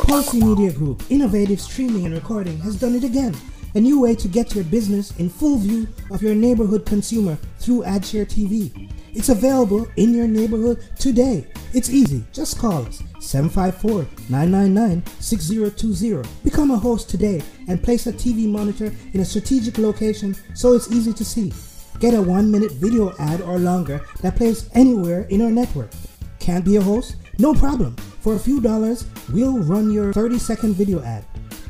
Pulsey Media Group, innovative streaming and recording, has done it again. A new way to get your business in full view of your neighborhood consumer through AdShare TV. It's available in your neighborhood today. It's easy. Just call us 754 999 6020. Become a host today and place a TV monitor in a strategic location so it's easy to see. Get a one minute video ad or longer that plays anywhere in our network. Can't be a host? No problem. For a few dollars, we'll run your 30 second video ad.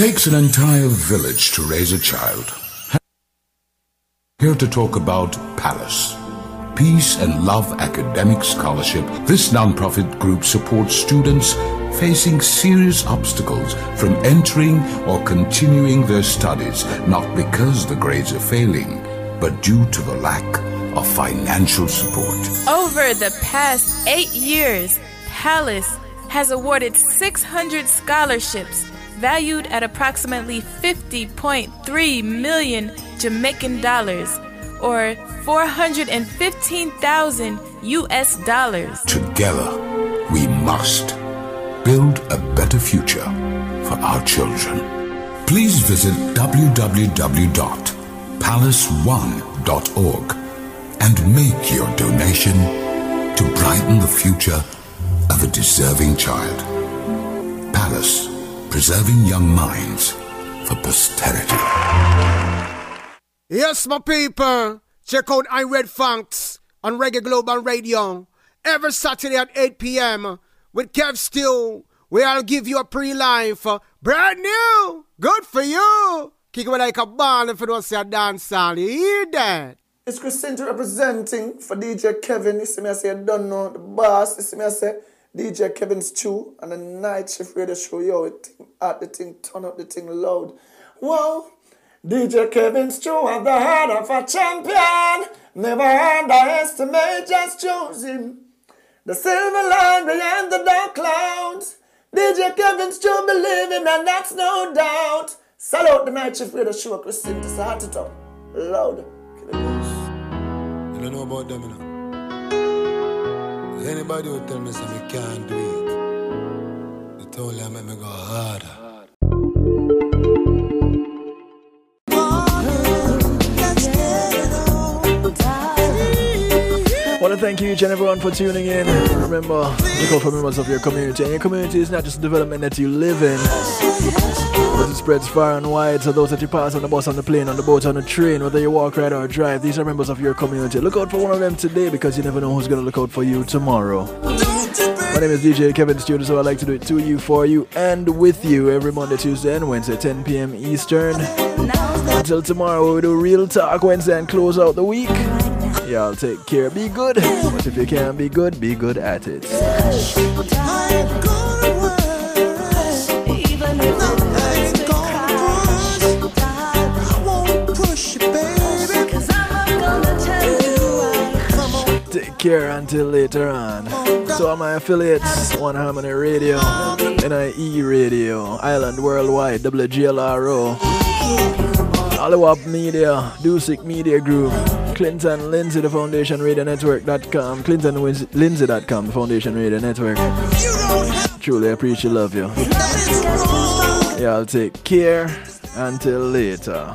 Takes an entire village to raise a child. Here to talk about Palace. Peace and Love Academic Scholarship, this nonprofit group supports students facing serious obstacles from entering or continuing their studies, not because the grades are failing, but due to the lack of financial support. Over the past eight years, Palace has awarded 600 scholarships valued at approximately 50.3 million Jamaican dollars or 415,000 US dollars. Together, we must build a better future for our children. Please visit www.palace1.org and make your donation to brighten the future of a deserving child. Palace, preserving young minds for posterity. Yes, my people. Check out I Red Funks on Reggae Global Radio every Saturday at 8 p.m. with Kev Steele. Where I'll give you a pre-life, uh, brand new, good for you. Kick it like a ball if you don't say a dance song. You hear that? It's Christina representing for DJ Kevin. You see me I say I don't know the boss. You see me I say DJ Kevin Stew and the night shift radio show. Yo, it thing, at the thing, turn up the thing loud. Wow, DJ Kevin Stew have the heart of a champion. Never underestimate, just choose him. The silver line behind the dark clouds. DJ Kevin Stew believe him, and that's no doubt. Salute the night shift a show, Chris Sintis, heart it up. Loud. You don't know about them, you know. Anybody who tell me something can't do it, they told them make me go harder. Want to thank you each and everyone for tuning in. Remember, look out for members of your community. And your community is not just a development that you live in, but it spreads far and wide. So those that you pass on the bus, on the plane, on the boat, on the train, whether you walk, ride, or drive, these are members of your community. Look out for one of them today because you never know who's going to look out for you tomorrow. My name is DJ Kevin Studio, so I like to do it to you, for you, and with you every Monday, Tuesday, and Wednesday, 10 p.m. Eastern. Until tomorrow, we do Real Talk Wednesday and close out the week. Y'all take care, be good. But if you can't be good, be good at it. Take care until later on. So all my affiliates, One Harmony Radio, NIE Radio, Island Worldwide, WGLRO, Hollywood Media, Dusick Media Group, Clinton Lindsay, the Foundation Radio Network.com, Clinton Lindsay.com, the Foundation Radio Network. Truly appreciate love you. Y'all take care until later.